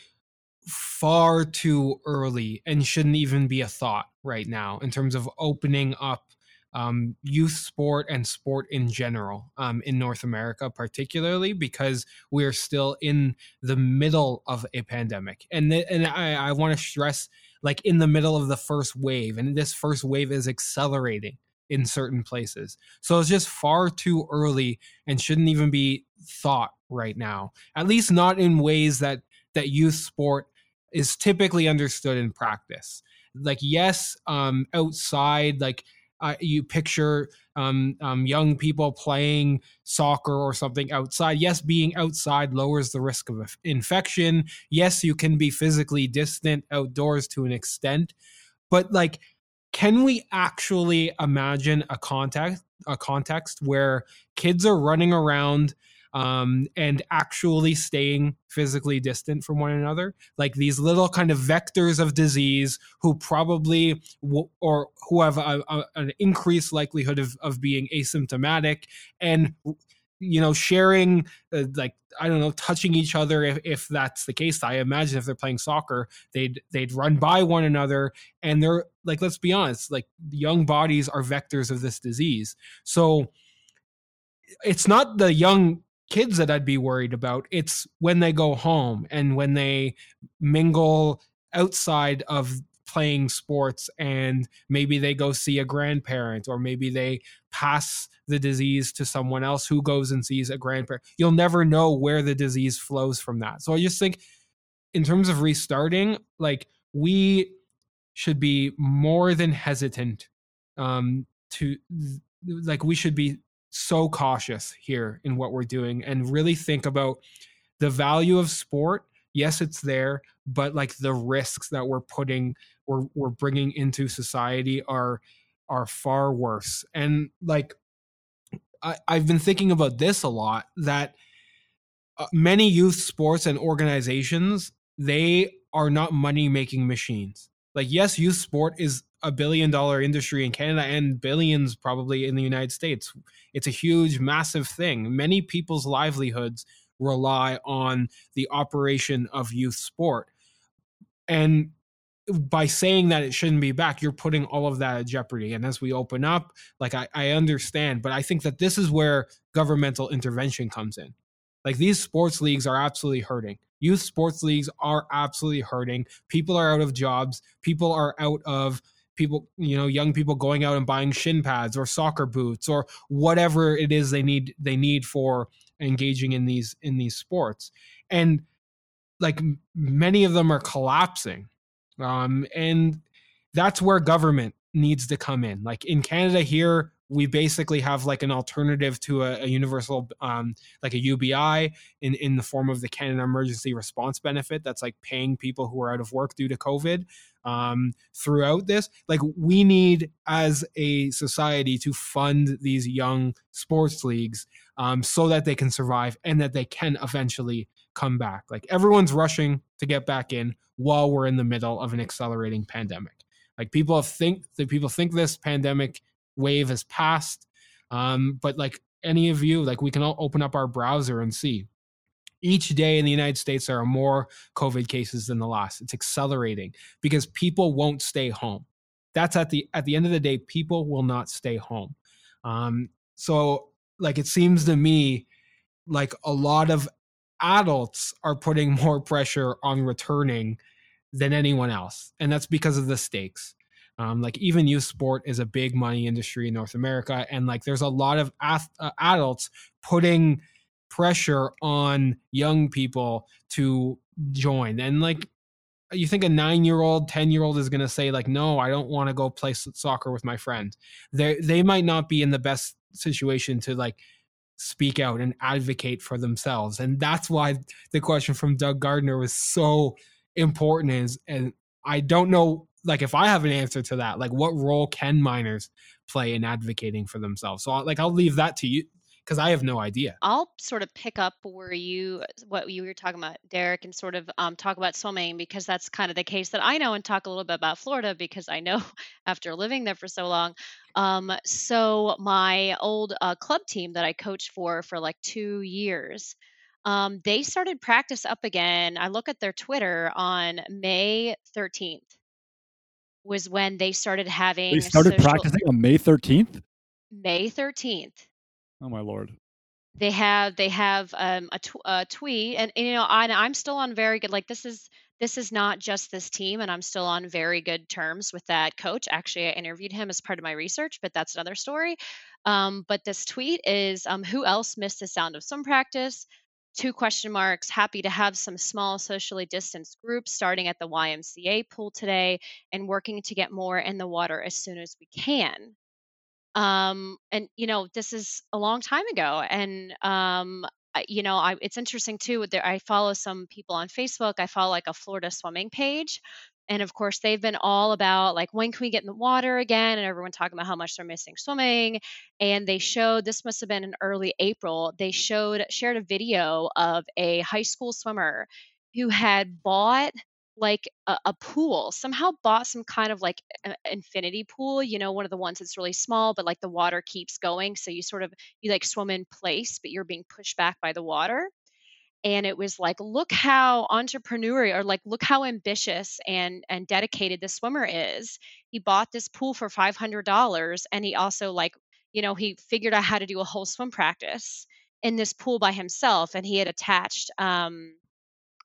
far too early and shouldn't even be a thought right now in terms of opening up um, youth sport and sport in general um, in North America, particularly because we're still in the middle of a pandemic. And th- and I, I want to stress like in the middle of the first wave and this first wave is accelerating in certain places. So it's just far too early and shouldn't even be thought right now. At least not in ways that that youth sport is typically understood in practice. Like yes, um outside like uh, you picture um, um, young people playing soccer or something outside. Yes, being outside lowers the risk of infection. Yes, you can be physically distant outdoors to an extent, but like can we actually imagine a context a context where kids are running around um, and actually staying physically distant from one another. Like these little kind of vectors of disease who probably w- or who have a, a, an increased likelihood of, of being asymptomatic and you know sharing uh, like i don't know touching each other if, if that's the case. I imagine if they're playing soccer they'd they'd run by one another and they're like let's be honest like young bodies are vectors of this disease. So it's not the young kids that i'd be worried about it's when they go home and when they mingle outside of playing sports and maybe they go see a grandparent or maybe they pass the disease to someone else who goes and sees a grandparent. You'll never know where the disease flows from that. So I just think in terms of restarting, like we should be more than hesitant um to like we should be so cautious here in what we're doing and really think about the value of sport yes it's there but like the risks that we're putting we're we're bringing into society are are far worse. And like I, I've been thinking about this a lot that uh, many youth sports and organizations they are not money making machines. Like yes, youth sport is a billion dollar industry in Canada and billions probably in the United States. It's a huge, massive thing. Many people's livelihoods rely on the operation of youth sport. And by saying that it shouldn't be back, you're putting all of that at jeopardy. And as we open up, like I, I understand, but I think that this is where governmental intervention comes in. Like these sports leagues are absolutely hurting. Youth sports leagues are absolutely hurting. People are out of jobs. People are out of people, you know, young people going out and buying shin pads or soccer boots or whatever it is they need they need for engaging in these in these sports. And like many of them are collapsing um, and that's where government needs to come in. Like in Canada here, we basically have like an alternative to a, a universal, um, like a UBI in, in the form of the Canada Emergency Response Benefit that's like paying people who are out of work due to COVID um, throughout this. Like we need as a society to fund these young sports leagues um, so that they can survive and that they can eventually come back. Like everyone's rushing to get back in while we're in the middle of an accelerating pandemic. Like people think that people think this pandemic wave has passed, um, but like any of you, like we can all open up our browser and see each day in the United States there are more COVID cases than the last. It's accelerating because people won't stay home. That's at the at the end of the day, people will not stay home. Um, so like it seems to me like a lot of adults are putting <laughs> more pressure on returning than anyone else, and that's because of the stakes. Um, like even youth sport is a big money industry in North America, and like there's a lot of ath- uh, adults putting pressure on young people to join. And like you think a nine year old, 10 year old is going to say, like, no, I don't want to go play soccer with my friends. They, they might not be in the best situation to like speak out and advocate for themselves. And that's why the question from Doug Gardner was so important is and I don't know like if I have an answer to that, like what role can minors play in advocating for themselves? So like I'll leave that to you because I have no idea. I'll sort of pick up where you what you were talking about, Derek, and sort of um, talk about swimming because that's kind of the case that I know, and talk a little bit about Florida because I know <laughs> after living there for so long. Um, so my old uh, club team that I coached for for like two years. Um, they started practice up again. I look at their Twitter on May 13th was when they started having. They started social... practicing on May 13th. May 13th. Oh my lord. They have they have um, a, tw- a tweet, and, and, you know I, I'm still on very good. Like this is this is not just this team, and I'm still on very good terms with that coach. Actually, I interviewed him as part of my research, but that's another story. Um, but this tweet is um, Who else missed the sound of swim practice? Two question marks. Happy to have some small socially distanced groups starting at the YMCA pool today and working to get more in the water as soon as we can um and you know this is a long time ago and um you know I, it's interesting too i follow some people on facebook i follow like a florida swimming page and of course they've been all about like when can we get in the water again? and everyone talking about how much they're missing swimming and they showed this must have been in early april they showed shared a video of a high school swimmer who had bought like a, a, pool somehow bought some kind of like a, infinity pool you know one of the ones that's really small but like the water keeps going so you sort of you like swim in place but you're being pushed back by the water and it was like look how entrepreneurial or like look how ambitious and and dedicated the swimmer is. He bought this pool for $500 and he also like you know he figured out how to do a whole swim practice in this pool by himself and he had attached um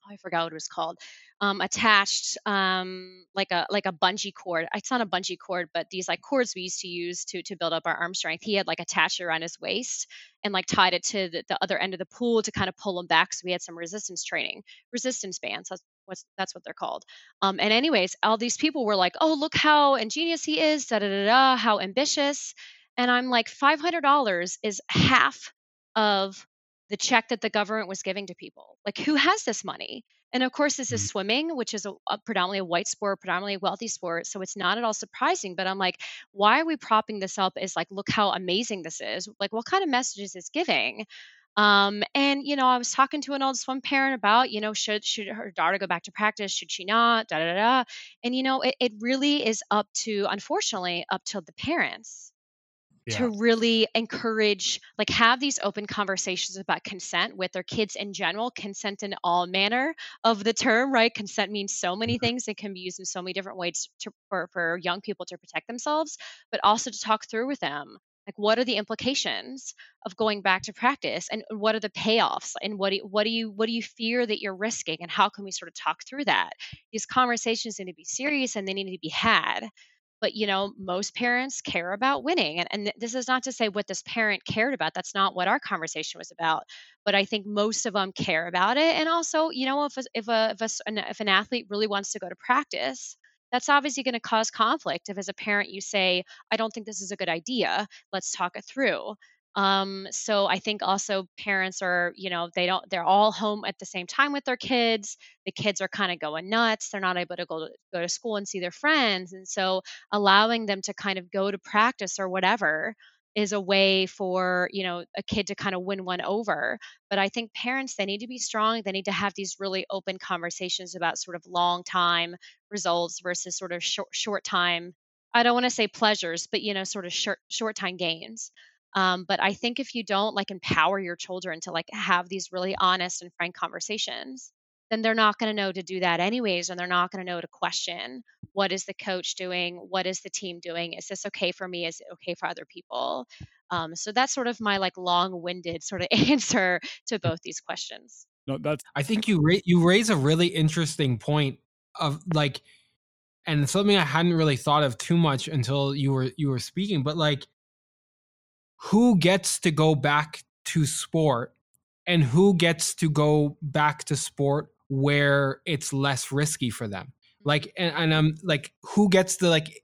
oh, I forgot what it was called, um, attached um, like a like a bungee cord. It's not a bungee cord, but these like cords we used to use to to build up our arm strength. He had like attached it around his waist and like tied it to the, the other end of the pool to kind of pull him back. So we had some resistance training, resistance bands. That's what's that's what they're called. Um, and anyways, all these people were like, "Oh, look how ingenious he is! Da da da da! How ambitious!" And I'm like, five hundred dollars is half of the check that the government was giving to people. Like, who has this money? And of course, this is mm-hmm. swimming, which is a, a, predominantly a white sport, predominantly a wealthy sport. So it's not at all surprising. But I'm like, why are we propping this up Is like, look how amazing this is? Like, what kind of messages is this giving? Um, and you know, I was talking to an old swim parent about, you know, should should her daughter go back to practice? Should she not? Da da da. And you know, it, it really is up to, unfortunately, up to the parents yeah. to really encourage like have these open conversations about consent with their kids in general. Consent in all manner of the term right? Consent means so many mm-hmm. things. It can be used in so many different ways to, for, for young people to protect themselves but also to talk through with them like what are the implications of going back to practice and what are the payoffs and what do, what do you what do you fear that you're risking and how can we sort of talk through that? These conversations need to be serious and they need to be had but you know most parents care about winning and, and this is not to say what this parent cared about that's not what our conversation was about but i think most of them care about it and also you know if a, if a, if, a, if an athlete really wants to go to practice that's obviously going to cause conflict. If as a parent you say i don't think this is a good idea let's talk it through um, so I think also parents are, you know, they don't, they're all home at the same time with their kids. The kids are kind of going nuts. They're not able to go to go to school and see their friends. And so allowing them to kind of go to practice or whatever is a way for you know a kid to kind of win one over but i think parents they need to be strong they need to have these really open conversations about sort of long time results versus sort of short short time i don't want to say pleasures but you know sort of short short time gains um, but I think if you don't like empower your children to like have these really honest and frank conversations, then they're not going to know to do that anyways, and they're not going to know to question what is the coach doing, what is the team doing, is this okay for me, is it okay for other people? Um, so that's sort of my like long-winded sort of <laughs> answer to both these questions. No, that's. I think you ra- you raise a really interesting point of like, and something I hadn't really thought of too much until you were you were speaking, but like who gets to go back to sport and who gets to go back to sport where it's less risky for them. Mm-hmm. Like and, and i'm like who gets to like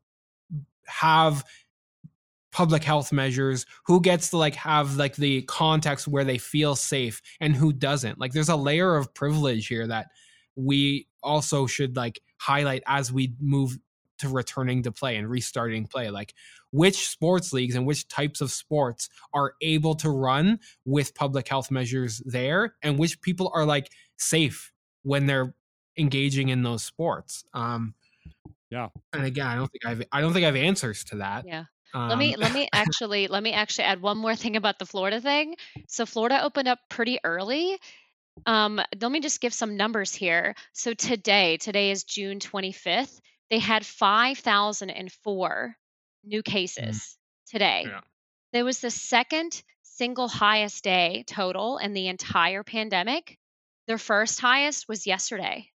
have public health measures who gets to like have like the context where they feel safe and who doesn't? Like there's a layer of privilege here that we also should like highlight as we move to returning to play and restarting play like which sports leagues and which types of sports are able to run with public health measures there and which people are like safe when they're engaging in those sports um yeah and again i don't think i've i don't think i have answers to that yeah um, let me let me actually let me actually add one more thing about the Florida thing. So Florida opened up pretty early. Um, let me just give some numbers here. So today, today is June 25th. They had 5,004 new mm. cases mm. today. Yeah. There was the second single highest day total in the entire pandemic. Their first highest was yesterday.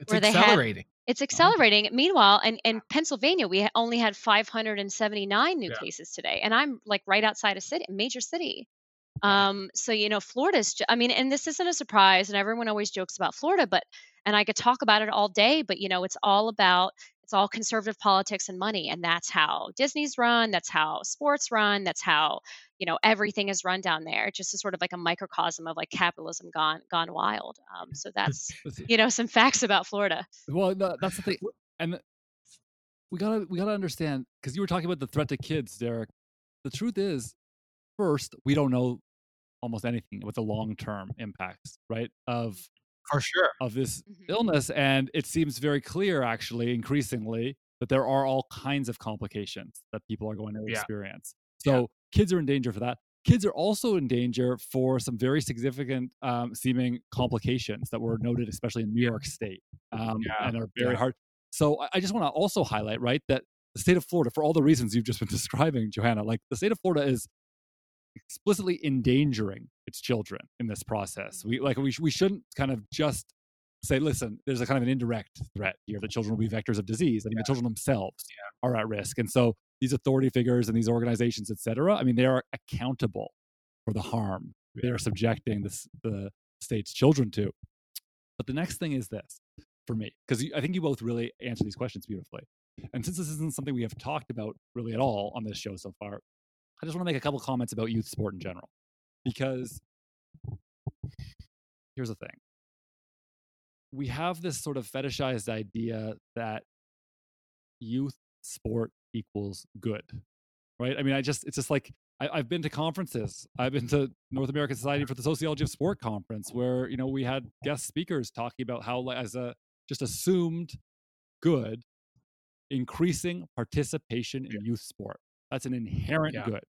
it's accelerating. Had, it's accelerating. Meanwhile, in, in Pennsylvania, we only had 579 new yeah. cases today, and I'm like right outside a city, a major city. Um, so you know, Florida's. I mean, and this isn't a surprise, and everyone always jokes about Florida, but and I could talk about it all day, but you know, it's all about it's all conservative politics and money, and that's how Disney's run. That's how sports run. That's how you know everything is run down there. Just is sort of like a microcosm of like capitalism gone gone wild. Um, so <laughs> that's you know some <laughs> facts about Florida. Well, no, that's the thing, and we gotta we gotta understand because you were talking about the threat to kids, Derek. The truth is, first, we don't know almost anything with the long term impacts, right? Of for sure of this mm-hmm. illness, and it seems very clear, actually, increasingly, that there are all kinds of complications that people are going to yeah. experience. So yeah. kids are in danger for that. Kids are also in danger for some very significant um, seeming complications that were noted, especially in New York State, um, yeah. and are very hard. So I just want to also highlight, right, that the state of Florida, for all the reasons you've just been <laughs> describing, Johanna, like the state of Florida is explicitly endangering its children in this process. Mm-hmm. We like we we shouldn't kind of just say, listen, there's a kind of an indirect threat here that children will be vectors of disease. I mean, yeah. the children themselves yeah. are at risk, and so these authority figures and these organizations, et cetera, I mean, they are accountable for the harm yeah. they are subjecting this, the state's children to. But the next thing is this for me, because I think you both really answer these questions beautifully. And since this isn't something we have talked about really at all on this show so far, I just want to make a couple comments about youth sport in general. Because here's the thing. We have this sort of fetishized idea that youth sport equals good right? I mean i just it's just like I, have been to conferences. I've been to north american society for the sociology of sport conference where you know we had guest speakers talking about how as a just assumed good increasing participation in youth sport that's an inherent yeah. good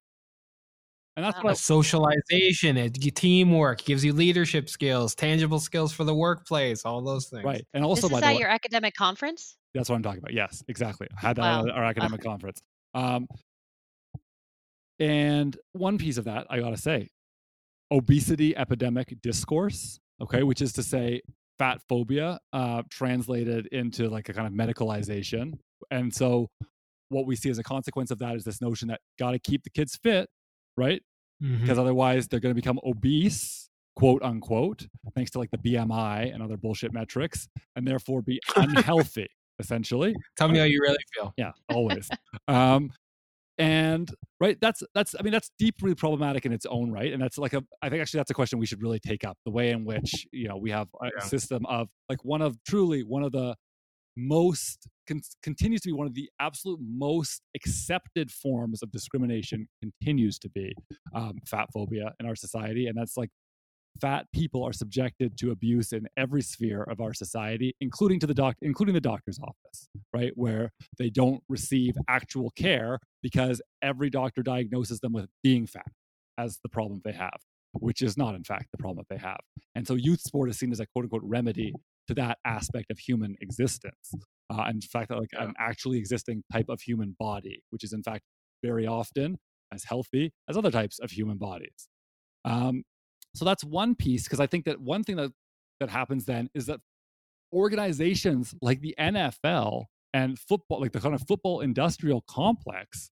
and that's what socialization, it teamwork, gives you leadership skills, tangible skills for the workplace, all those things. Right. And also, this is at your academic conference. That's what I'm talking about. Yes, exactly. I had that wow. at our academic okay. conference. Um, and one piece of that, I gotta say, obesity epidemic discourse. Okay, which is to say, fat phobia uh, translated into like a kind of medicalization. And so, what we see as a consequence of that is this notion that got to keep the kids fit right? Mm-hmm. Because otherwise they're going to become obese, quote unquote, thanks to like the BMI and other bullshit metrics, and therefore be unhealthy, <laughs> essentially. Tell me how you really feel. Yeah, always. <laughs> um, and right that's that's i mean that's deeply problematic in its own right and that's like a i think actually that's a question we should really take up the way in which you know we have a yeah. system of like one of truly one of the most con- continues to be one of the absolute most accepted forms of discrimination continues to be um, fat phobia in our society and that's like fat people are subjected to abuse in every sphere of our society including to the doc including the doctor's office right where they don't receive actual care because every doctor diagnoses them with being fat as the problem they have which is not in fact the problem that they have and so youth sport is seen as a quote unquote remedy to that aspect of human existence. Uh, and in fact, like yeah. an actually existing type of human body, which is in fact very often as healthy as other types of human bodies. Um, so that's one piece because I think that one thing that that happens then is that organizations like the NFL and football, like the kind of football industrial complex,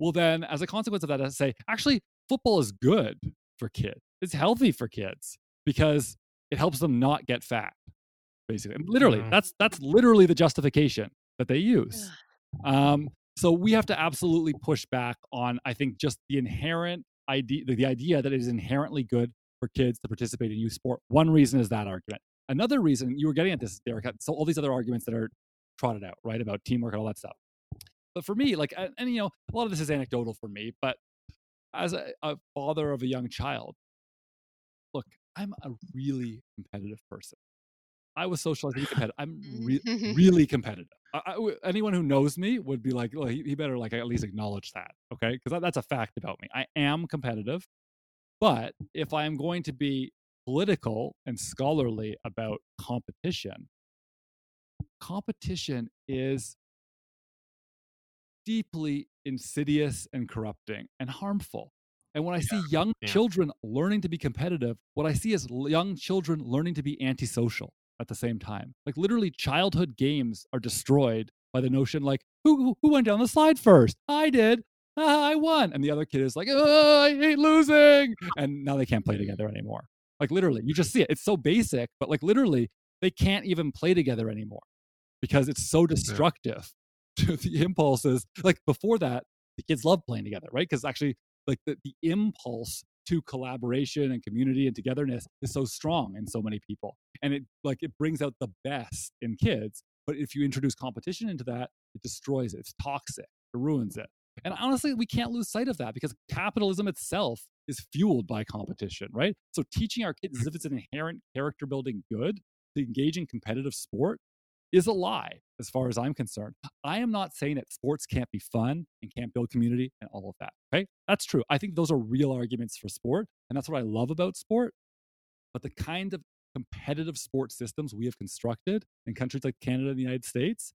will then, as a consequence of that, say, actually, football is good for kids. It's healthy for kids because it helps them not get fat basically. Literally, mm-hmm. that's that's literally the justification that they use. Um, so we have to absolutely push back on, I think, just the inherent idea, the, the idea that it is inherently good for kids to participate in youth sport. One reason is that argument. Another reason you were getting at this, Derek. So all these other arguments that are trotted out, right, about teamwork and all that stuff. But for me, like, and, and you know, a lot of this is anecdotal for me, but as a, a father of a young child, look, I'm a really competitive person. I was socialized competitive. I'm mm-hmm. re- <laughs> really competitive. I, I, anyone who knows me would be like, well, he, he better like at least acknowledge that, okay? Because that, that's a fact about me. I am competitive, but if I am going to be political and scholarly about competition, competition is deeply insidious and corrupting and harmful. And when I yeah, see young yeah. children learning to be competitive, what I see is young children learning to be antisocial at the same time. Like literally, childhood games are destroyed by the notion like, who who went down the slide first? I did. Ah, I won. And the other kid is like, oh, I hate losing. And now they can't play together anymore. Like literally, you just see it. It's so basic, but like literally, they can't even play together anymore because it's so destructive <laughs> to the impulses. Like before that, the kids love playing together, right? Because actually, like the, the impulse to collaboration and community and togetherness is so strong in so many people. And it like it brings out the best in kids but if you introduce competition into that it destroys it it's toxic it ruins it. And honestly we can't lose sight of that because capitalism itself is fueled by competition right? So teaching our kids as if it's an inherent character building good to engage in competitive sport is a lie as far as I'm concerned. I am not saying that sports can't be fun and can't build community and all of that. Okay. That's true. I think those are real arguments for sport. And that's what I love about sport. But the kind of competitive sports systems we have constructed in countries like Canada and the United States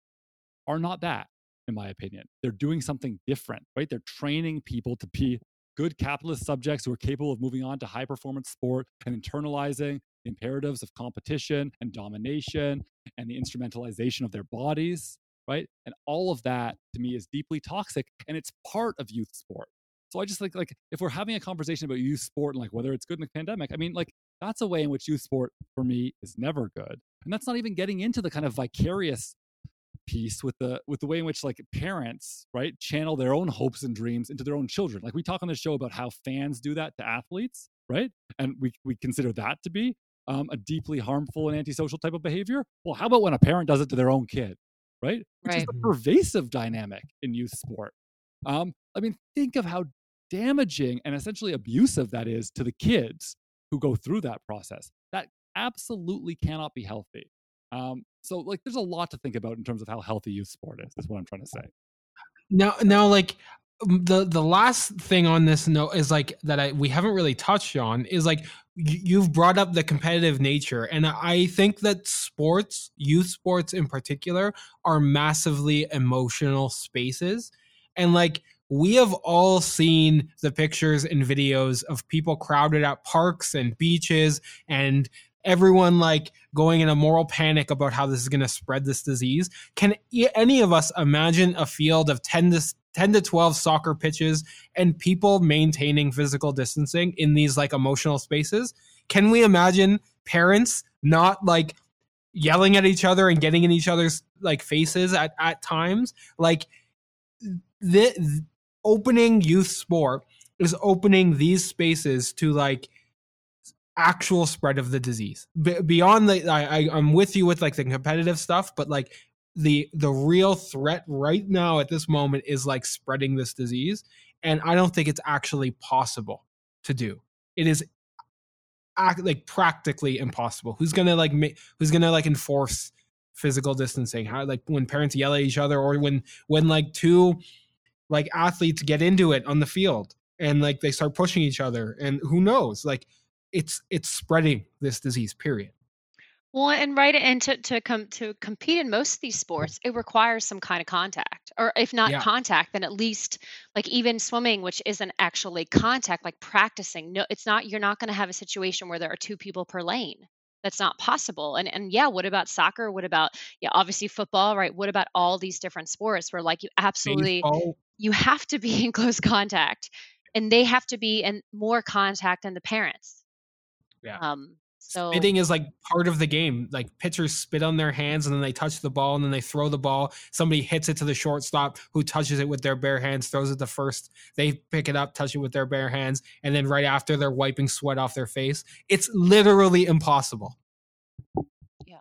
are not that, in my opinion. They're doing something different, right? They're training people to be good capitalist subjects who are capable of moving on to high performance sport and internalizing the imperatives of competition and domination and the instrumentalization of their bodies, right? And all of that to me is deeply toxic and it's part of youth sport. So I just think like if we're having a conversation about youth sport and like whether it's good in the pandemic, I mean like that's a way in which youth sport for me is never good. And that's not even getting into the kind of vicarious piece with the with the way in which like parents right channel their own hopes and dreams into their own children like we talk on the show about how fans do that to athletes right and we we consider that to be um, a deeply harmful and antisocial type of behavior. Well, how about when a parent does it to their own kid, right? Which right. is a pervasive dynamic in youth sport. Um, I mean, think of how damaging and essentially abusive that is to the kids who go through that process. That absolutely cannot be healthy. Um, so, like, there's a lot to think about in terms of how healthy youth sport is. Is what I'm trying to say. Now, now, like, the the last thing on this note is like that I we haven't really touched on is like you've brought up the competitive nature and i think that sports youth sports in particular are massively emotional spaces. And like we have all seen the pictures and videos of people crowded at parks and beaches and everyone like going in a moral panic about how this is going to spread this disease. Can any of us imagine a field of 10 to 10 to 12 soccer pitches and people maintaining physical distancing in these like emotional spaces can we imagine parents not like yelling at each other and getting in each other's like faces at at times? Like the, opening youth sport is opening these spaces to like actual spread of the disease. B- beyond the I, I i'm with you with like the competitive stuff but like the the real threat right now at this moment is like spreading this disease and i don't think it's actually possible to do. It is act, like practically impossible. Who's gonna like make who's gonna like enforce physical distancing? How like when parents yell at each other or when when like two like athletes get into it on the field and like they start pushing each other and who knows? Like it's it's spreading this disease period well, and right, and to to come to compete in most of these sports, it requires some kind of contact, or if not yeah. contact, then at least like even swimming, which isn't actually contact, like practicing. No, it's not. You're not going to have a situation where there are two people per lane. That's not possible. And and yeah, what about soccer? What about yeah, obviously football, right? What about all these different sports where like you absolutely Baseball. you have to be <laughs> in close contact, and they have to be in more contact than the parents. Yeah. Um, so spitting is like part of the game. Like pitchers spit on their hands and then they touch the ball and then they throw the ball. Somebody hits it to the shortstop who touches it with their bare hands, throws it to first. They pick it up, touch it with their bare hands, and then right after they're wiping sweat off their face. It's literally impossible. Yeah.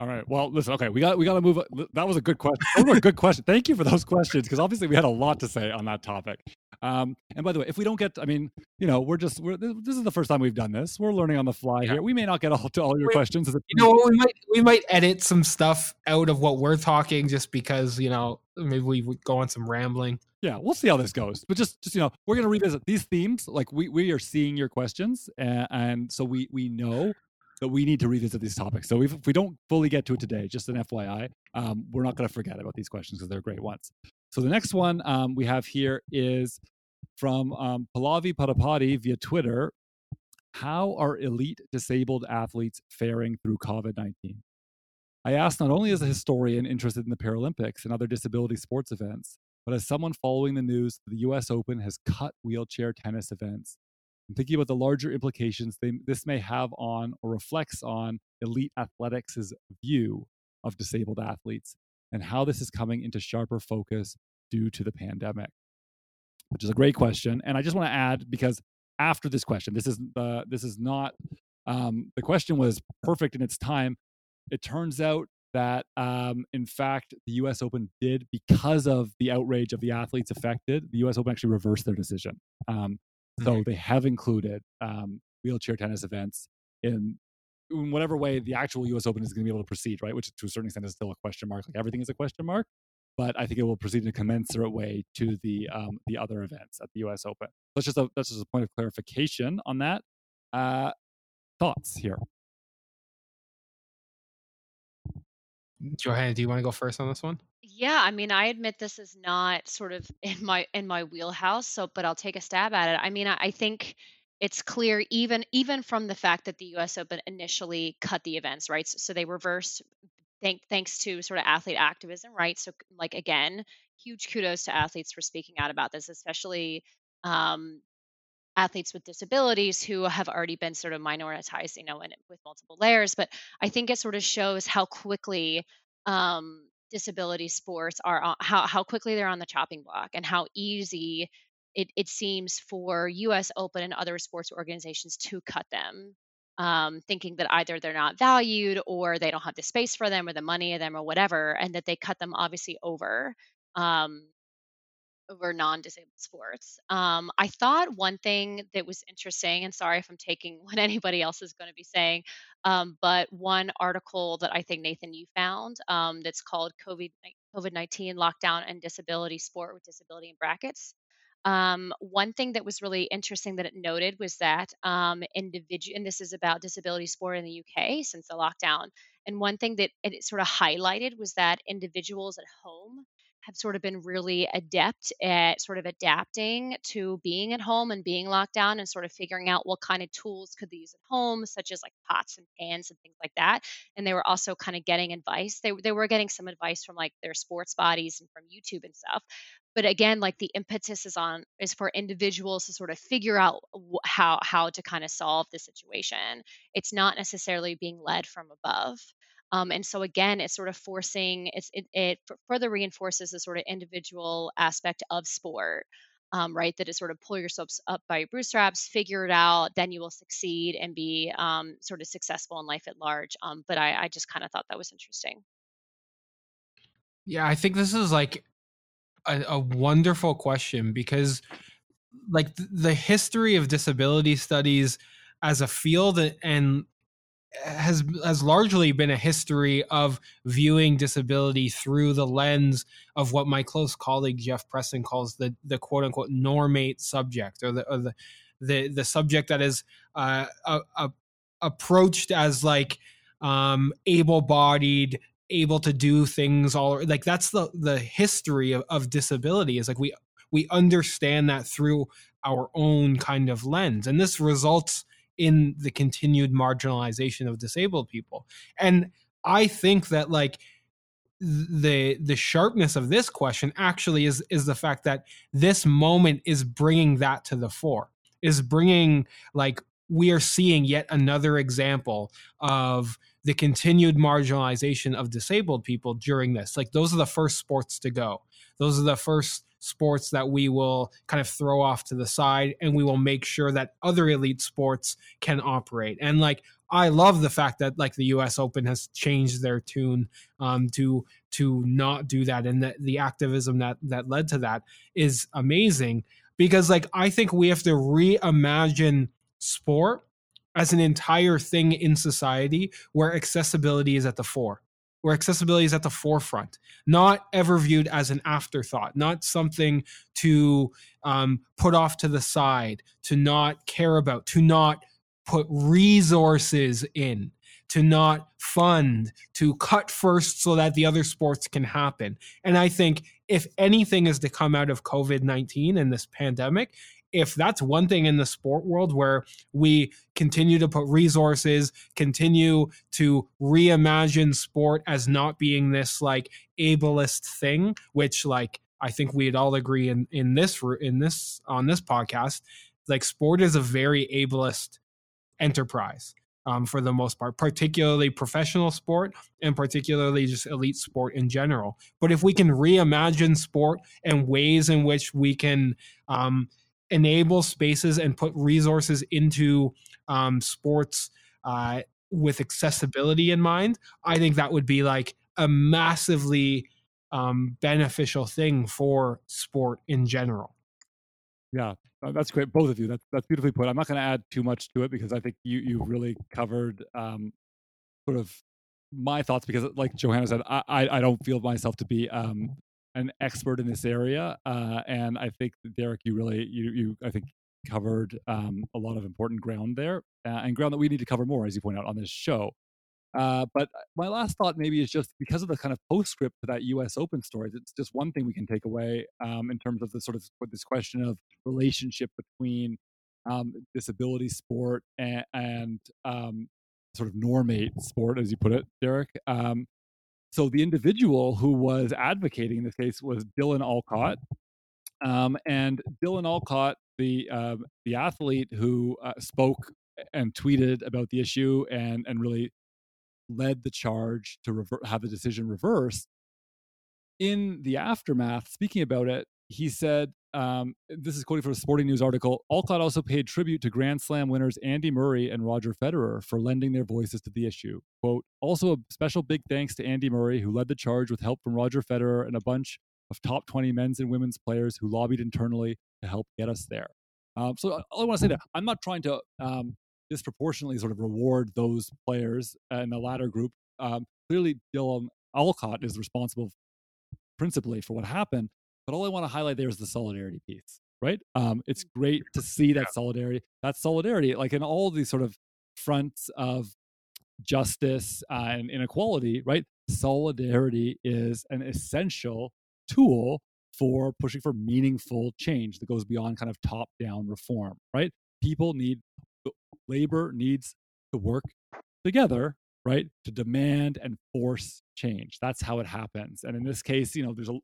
All right. Well, listen. Okay, we got we got to move. That was a good question. Those were good question. Thank you for those questions because obviously we had a lot to say on that topic. Um, and by the way, if we don't get, I mean, you know, we're just, we're, this is the first time we've done this. We're learning on the fly yeah. here. We may not get all to all your we, questions. You know, we might, we might edit some stuff out of what we're talking just because, you know, maybe we would go on some rambling. Yeah, we'll see how this goes. But just, just you know, we're gonna revisit these themes. Like we we are seeing your questions, and, and so we we know that we need to revisit these topics. So if we don't fully get to it today, just an FYI, um, we're not going to forget about these questions because they're great ones. So the next one um, we have here is from um, Pallavi Padapati via Twitter. How are elite disabled athletes faring through COVID 19? I ask not only as a historian interested in the Paralympics and other disability sports events, but as someone following the news the US Open has cut wheelchair tennis events and thinking about the larger implications they, this may have on or reflects on elite athletics' view of disabled athletes and how this is coming into sharper focus due to the pandemic which is a great question and i just want to add because after this question this is the this is not um, the question was perfect in its time. It turns out that um, in fact the us open did because of the outrage of the athletes affected the us open actually reversed their decision. Um, so mm-hmm. they have included um, wheelchair tennis events in in whatever way the actual U.S. Open is going to be able to proceed, right? Which to a certain extent is still a question mark. Like everything is a question mark, but I think it will proceed in a commensurate way to the um, the other events at the U.S. Open. That's just a that's just a point of clarification on that. Uh, thoughts here. Johanna, do you want to go first on this one? Yeah, I mean, I admit this is not sort of <laughs> in my in my wheelhouse, so but I'll take a stab at it. I mean, I, I think it's clear even even from the fact that the US Open initially cut the events, right? So, so they reversed thank, thanks to sort of athlete activism, right? So like again, huge kudos to athletes for speaking out about this, especially um, athletes with disabilities who have already been sort of minoritized, you know, and with multiple layers. But I think it sort of shows how quickly um, disability sports are, how how quickly they're on the chopping block, and how easy it, it seems for US Open and other sports organizations to cut them, um, thinking that either they're not valued or they don't have the space for them or the money of them or whatever, and that they cut them obviously over. Um, over non-disabled sports. Um, I thought one thing that was interesting, and sorry if I'm taking <laughs> what anybody else is going to be saying, um, but one article that I think Nathan you found um, that's called COVID COVID nineteen lockdown and disability sport with disability in brackets. Um, one thing that was really interesting that it noted was that um, individual, and this is about disability sport in the UK since the lockdown. And one thing that it sort of highlighted was that individuals at home have sort of been really adept at sort of adapting to being at home and being locked down and sort of figuring out what kind of tools could they use at home, such as like pots and pans and things like that. And they were also kind of getting advice. They, they were getting some advice from like their sports bodies and from YouTube and stuff but again like the impetus is on is for individuals to sort of figure out how how to kind of solve the situation it's not necessarily being led from above um, and so again it's sort of forcing it's it, it further reinforces the sort of individual aspect of sport um, right? That is sort of pull yourselves up by your bootstraps figure it out then you will succeed and be um, sort of successful in life at large. Um, but i, I just kind of thought that was interesting. Yeah i think this is like a, a wonderful question because like the history of disability studies as a field and has has largely been a history of viewing disability through the lens of what my close colleague Jeff Preston calls the the quote unquote normate subject or the or the the, the subject that is uh, a, a, approached as like um, able bodied able to do things all like that's the the history of, of disability is like we we understand that through our own kind of lens. And this results in the continued marginalization of disabled people and i think that like the the sharpness of this question actually is is the fact that this moment is bringing that to the fore is bringing like we are seeing yet another example of the continued marginalization of disabled people during this. Like those are the first sports to go. Those are the first sports that we will kind of throw off to the side and we will make sure that other elite sports can operate. And like I love the fact that like the US Open has changed their tune um, to to not do that and that the activism that that led to that is amazing because like I think we have to reimagine sport as an entire thing in society where accessibility is at the fore where accessibility is at the forefront, not ever viewed as an afterthought, not something to um, put off to the side, to not care about, to not put resources in, to not fund, to cut first so that the other sports can happen. And I think if anything is to come out of COVID 19 and this pandemic, if that's one thing in the sport world where we continue to put resources, continue to reimagine sport as not being this like ableist thing, which like I think we'd all agree in in this in this on this podcast, like sport is a very ableist enterprise um, for the most part, particularly professional sport and particularly just elite sport in general. But if we can reimagine sport and ways in which we can um, enable spaces and put resources into um, sports uh, with accessibility in mind, I think that would be like a massively um, beneficial thing for sport in general. Yeah, uh, that's great, both of you. That's that's beautifully put. I'm not going to add too much to it because I think you you really covered um, sort of my thoughts. Because, like Johanna said, I I, I don't feel myself to be um, an expert in this area, uh, and I think Derek, you really you you I think covered um, a lot of important ground there, uh, and ground that we need to cover more, as you point out on this show. Uh, but my last thought maybe is just because of the kind of postscript to that U.S. Open story. It's just one thing we can take away um, in terms of the sort of this question of relationship between um, disability sport and, and um, sort of normate sport, as you put it, Derek. Um, so the individual who was advocating in this case was Dylan Alcott, um, and Dylan Alcott, the uh, the athlete who uh, spoke and tweeted about the issue and and really led the charge to rever- have the decision reversed. In the aftermath, speaking about it, he said, um, this is quoting from a sporting news article Alcott also paid tribute to Grand Slam winners Andy Murray and Roger Federer for lending their voices to the issue. Quote, also a special big thanks to Andy Murray, who led the charge with help from Roger Federer and a bunch of top 20 men's and women's players who lobbied internally to help get us there. Um, so uh, all I want to say that I'm not trying to um, disproportionately sort of reward those players in the latter group. Um, clearly, Dylan Alcott is responsible principally for what happened. But all I want to highlight there is the solidarity piece, right? Um, it's mm, great to see that solidarity. That solidarity, like in all these sort of fronts of justice uh, and inequality, right? Solidarity is an essential tool for pushing for meaningful change that goes beyond kind of top down reform, right? People need labor needs to work together right to demand and force change that's how it happens and in this case you know there's a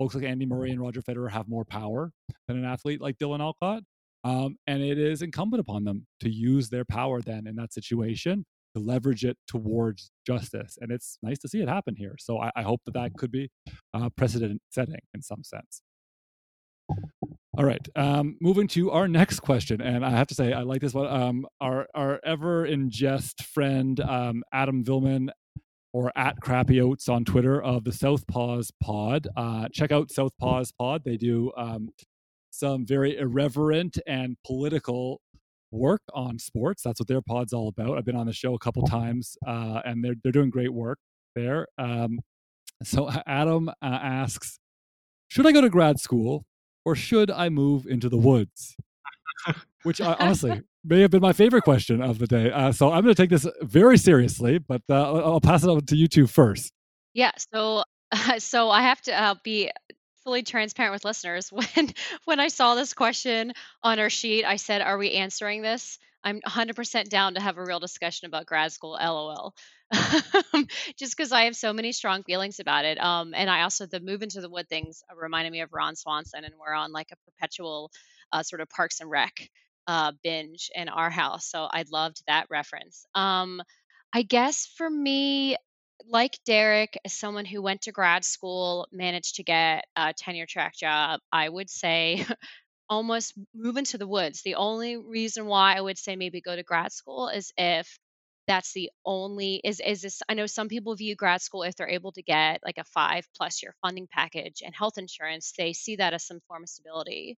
folks like andy murray and roger federer have more power than an athlete like dylan alcott um, and it is incumbent upon them to use their power then in that situation to leverage it towards justice and it's nice to see it happen here so i, I hope that that could be uh, precedent setting in some sense all right. Um, moving to our next question, and I have to say I like this one. Um, our our ever in jest friend um, Adam Vilman, or at Crappy Oats on Twitter of the Southpaws Pod. Uh, check out Southpaws Pod. They do um, some very irreverent and political work on sports. That's what their pod's all about. I've been on the show a couple times, uh, and they're they're doing great work there. Um, so Adam uh, asks, should I go to grad school or should I move into the woods? <laughs> Which I, honestly may have been my favorite question of the day. Uh, so I'm going to take this very seriously, but uh, I'll pass it on to you two first. Yeah. So, uh, <laughs> so I have to uh, be fully transparent with listeners. <laughs> When when I saw this question on our sheet, I said, "Are we answering this?" I'm 100% down to have a real discussion about grad school. LOL. <laughs> just because I have so many strong feelings about it. Um, and I also the move into the wood things reminded me of Ron Swanson, and we're on like a perpetual uh, sort of Parks and Rec uh, binge in our house. So I loved that reference. Um, I guess for me, like Derek, as someone who went to grad school, managed to get a tenure track job, I would say <laughs> almost move into the woods. The only reason why I would say maybe go to grad school is if that's the only is is this i know some people view grad school if they're able to get like a five plus year funding package and health insurance they see that as some form of stability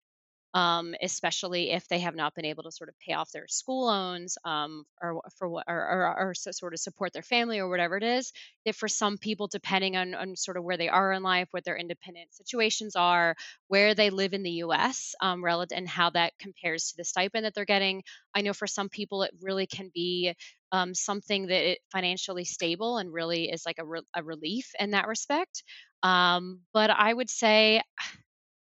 um, especially if they have not been able to sort of pay off their school loans um, or for what or, or, or sort of support their family or whatever it is if for some people depending on, on sort of where they are in life what their independent situations are where they live in the us um, relative and how that compares to the stipend that they're getting i know for some people it really can be um, something that it financially stable and really is like a, re- a relief in that respect. Um, but i would say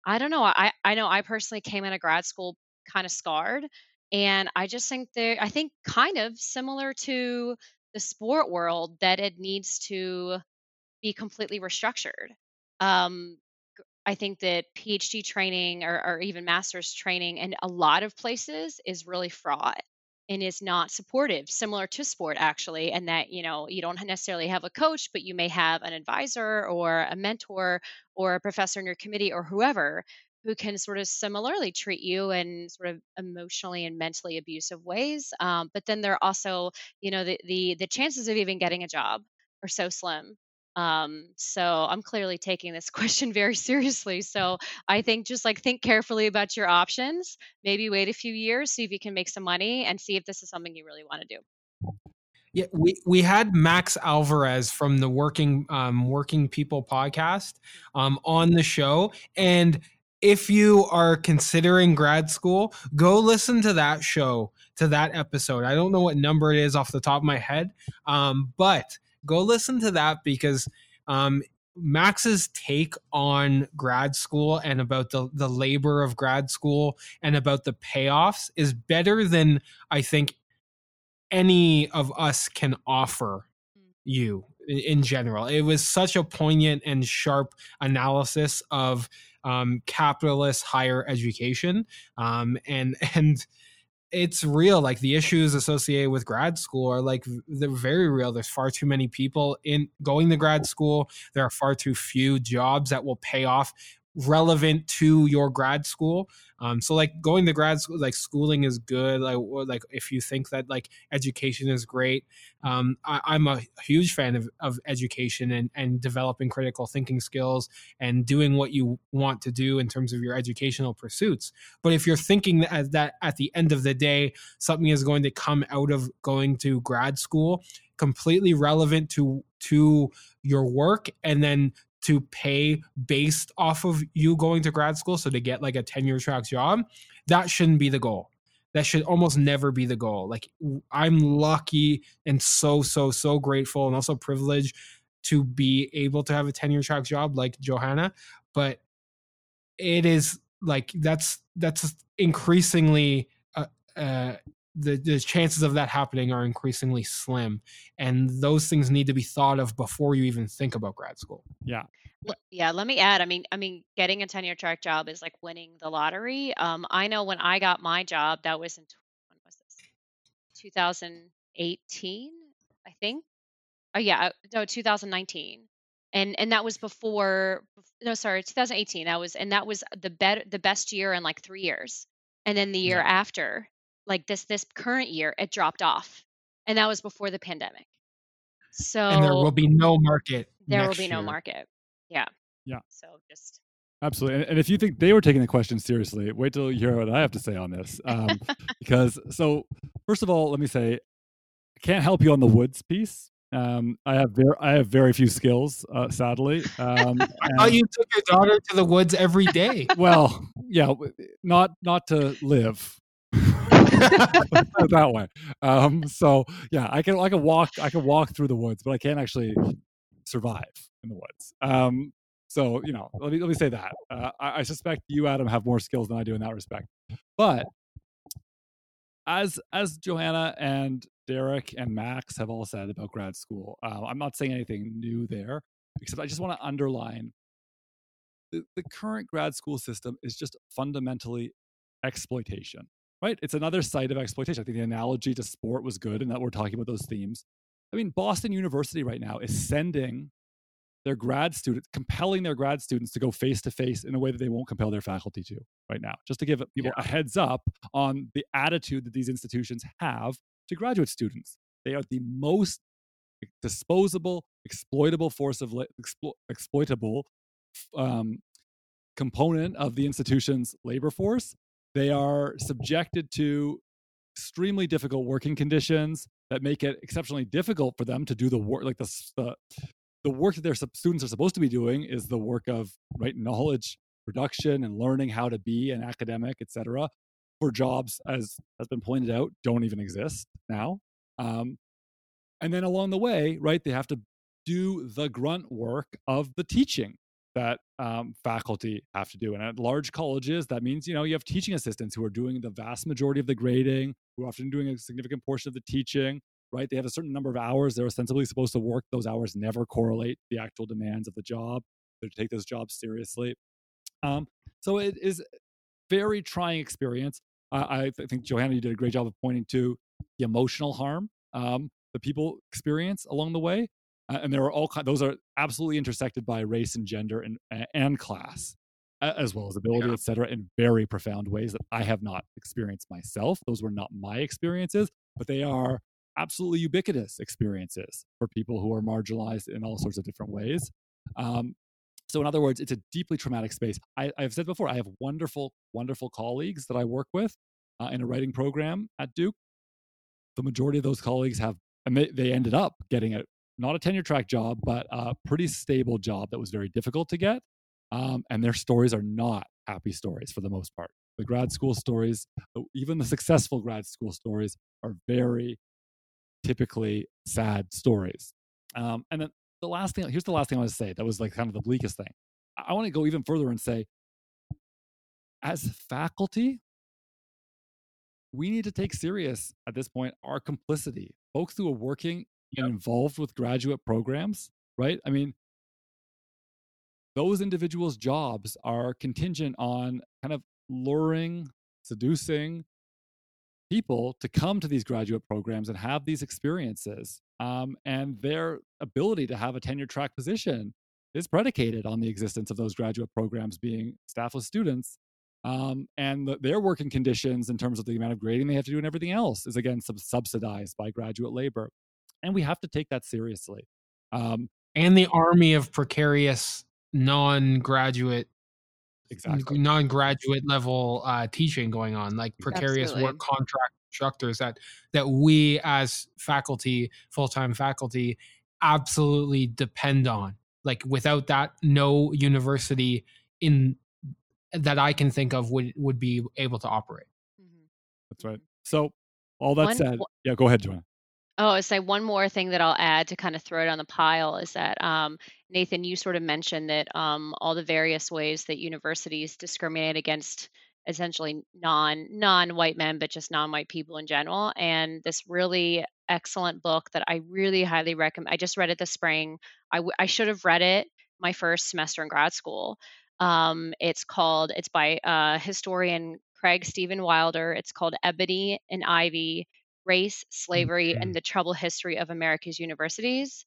I don't know. I I know I personally came out of grad school kind of scarred. And I just think they're, I think, kind of similar to the sport world, that it needs to be completely restructured. Um, I think that PhD training or, or even master's training in a lot of places is really fraught and is not supportive, similar to sport actually, and that you know you don't necessarily have a coach, but you may have an advisor or a mentor or a professor in your committee or whoever who can sort of similarly treat you in sort of emotionally and mentally abusive ways. Um, but then there are also, you know, the, the the chances of even getting a job are so slim. Um, so I'm clearly taking this <laughs> question very seriously. So I think just like think carefully about your options. Maybe wait a few years, see if you can make some money, and see if this is something you really want to do. Yeah, we, we had Max Alvarez from the Working um, Working People podcast um, on the show, and if you are considering grad school, go listen to that show, to that episode. I don't know what number it is off the top of my head, um, but go listen to that because um, Max's take on grad school and about the, the labor of grad school and about the payoffs is better than I think any of us can offer hmm. you in general. It was such a poignant and sharp analysis of um, capitalist higher education, um, and <laughs> and it's real. Like the issues associated with grad school are like they're very real. There's far too many people in going to grad school. There are far too few jobs that will pay off relevant to your grad school. Um, so like going to grad school, like schooling is good. Like like if you think that like education is great, um, I, am a huge fan of, of education and and developing critical thinking skills and doing what you want to do in terms of your educational pursuits. But if you're thinking that, that at the end of the day something is going to come out of going to grad school completely relevant to to your work and then to pay based off of you going to grad school. So to get like a tenure track job, that shouldn't be the goal. That should almost never be the goal. Like I'm lucky and so, so, so grateful and also privileged to be able to have a tenure track job like Johanna. But it is like that's that's increasingly uh, uh, the, the chances of that happening are increasingly slim and those things need to be thought of before you even think about grad school. Yeah. Yeah let me add i mean i mean getting a tenure track job is like winning the lottery. Um i know when i got my job that was in when was this? 2018 i think? Oh yeah uh, no 2019 and and that was before no sorry 2018 that was and that was the bet the best year in like three years and then the year yeah. after like this this current year it dropped off and that was before the pandemic so and there will be no market there will be year. no market yeah yeah so just absolutely and, and, if you think they were taking the question seriously wait till you hear what i have to say on this um, <laughs> because so first of all let me say i can't help you on the woods piece um, I have very, I have very few skills, uh, sadly. Um, <laughs> I thought you took your daughter to the woods every day. well, yeah, not not to live, <laughs> that way. Um, so yeah, I can I can walk I can walk through the woods, but I can't actually survive in the woods. Um, so you know, let me let me say that uh, I, I suspect you, Adam, have more skills than I do in that respect. But as as Johanna and Derek and Max have all said about grad school, uh, I'm not saying anything new there, except I just want to underline the, the current grad school system is just fundamentally exploitation right? It's another site of exploitation. I think the analogy to sport was good, and that we're talking about those themes. I mean, Boston University right now is sending their grad students, compelling their grad students to go face to face in a way that they won't compel their faculty to right now, just to give people yeah. a heads up on the attitude that these institutions have to graduate students. They are the most disposable, exploitable force of explo- exploitable um, component of the institution's labor force they are subjected to extremely difficult working conditions that make it exceptionally difficult for them to do the work like the, the the work that their students are supposed to be doing is the work of right knowledge production and learning how to be an academic etc for jobs as has been pointed out don't even exist now. Um, and then along the way right they have to do the grunt work of the teaching that um, faculty have to do. And at large colleges, that means you know you have teaching assistants who are doing the vast majority of the grading, who are often doing a significant portion of the teaching. Right? They have a certain number of hours they're ostensibly supposed to work. Those hours never correlate the actual demands of the job. They take those jobs seriously. Um, so it is very trying experience. I th- think Johanna, you did a great job of pointing to the emotional harm um, that people experience along the way, uh, and there are all. Those are absolutely intersected by race and gender and and class, as well as ability, yeah. et cetera, in very profound ways that I have not experienced myself. Those were not my experiences, but they are absolutely ubiquitous experiences for people who are marginalized in all sorts of different ways. Um, so, in other words, it's a deeply traumatic space. I, have said before, I have wonderful, wonderful colleagues that I work with uh, in a writing program at Duke. The majority of those colleagues have, and they, they ended up getting a not a tenure track job, but a pretty stable job that was very difficult to get. Um, and their stories are not happy stories for the most part. The grad school stories, even the successful grad school stories, are very typically sad stories. Um, and then the last thing here's the last thing I want to say that was like kind of the bleakest thing. I want to go even further and say, as faculty, we need to take serious at this point our complicity. Folks who are working yep. involved with graduate programs, right? I mean, those individuals' jobs are contingent on kind of luring, seducing people to come to these graduate programs and have these experiences um, and their ability to have a tenure track position is predicated on the existence of those graduate programs being staffed with students. Um, and the, their working conditions in terms of the amount of grading they have to do and everything else is again sub- subsidized by graduate labor. And we have to take that seriously. Um, and the army of precarious non-graduate exactly non-graduate level uh, teaching going on like precarious Absolutely. work contract instructors that that we as faculty full-time faculty absolutely depend on like without that no university in that i can think of would would be able to operate mm-hmm. that's right so all that One, said yeah go ahead johanna Oh, I say one more thing that I'll add to kind of throw it on the pile is that um, Nathan, you sort of mentioned that um, all the various ways that universities discriminate against essentially non non white men, but just non white people in general. And this really excellent book that I really highly recommend. I just read it this spring. I, w- I should have read it my first semester in grad school. Um, it's called. It's by uh, historian Craig Steven Wilder. It's called Ebony and Ivy: Race, Slavery, and the Troubled History of America's Universities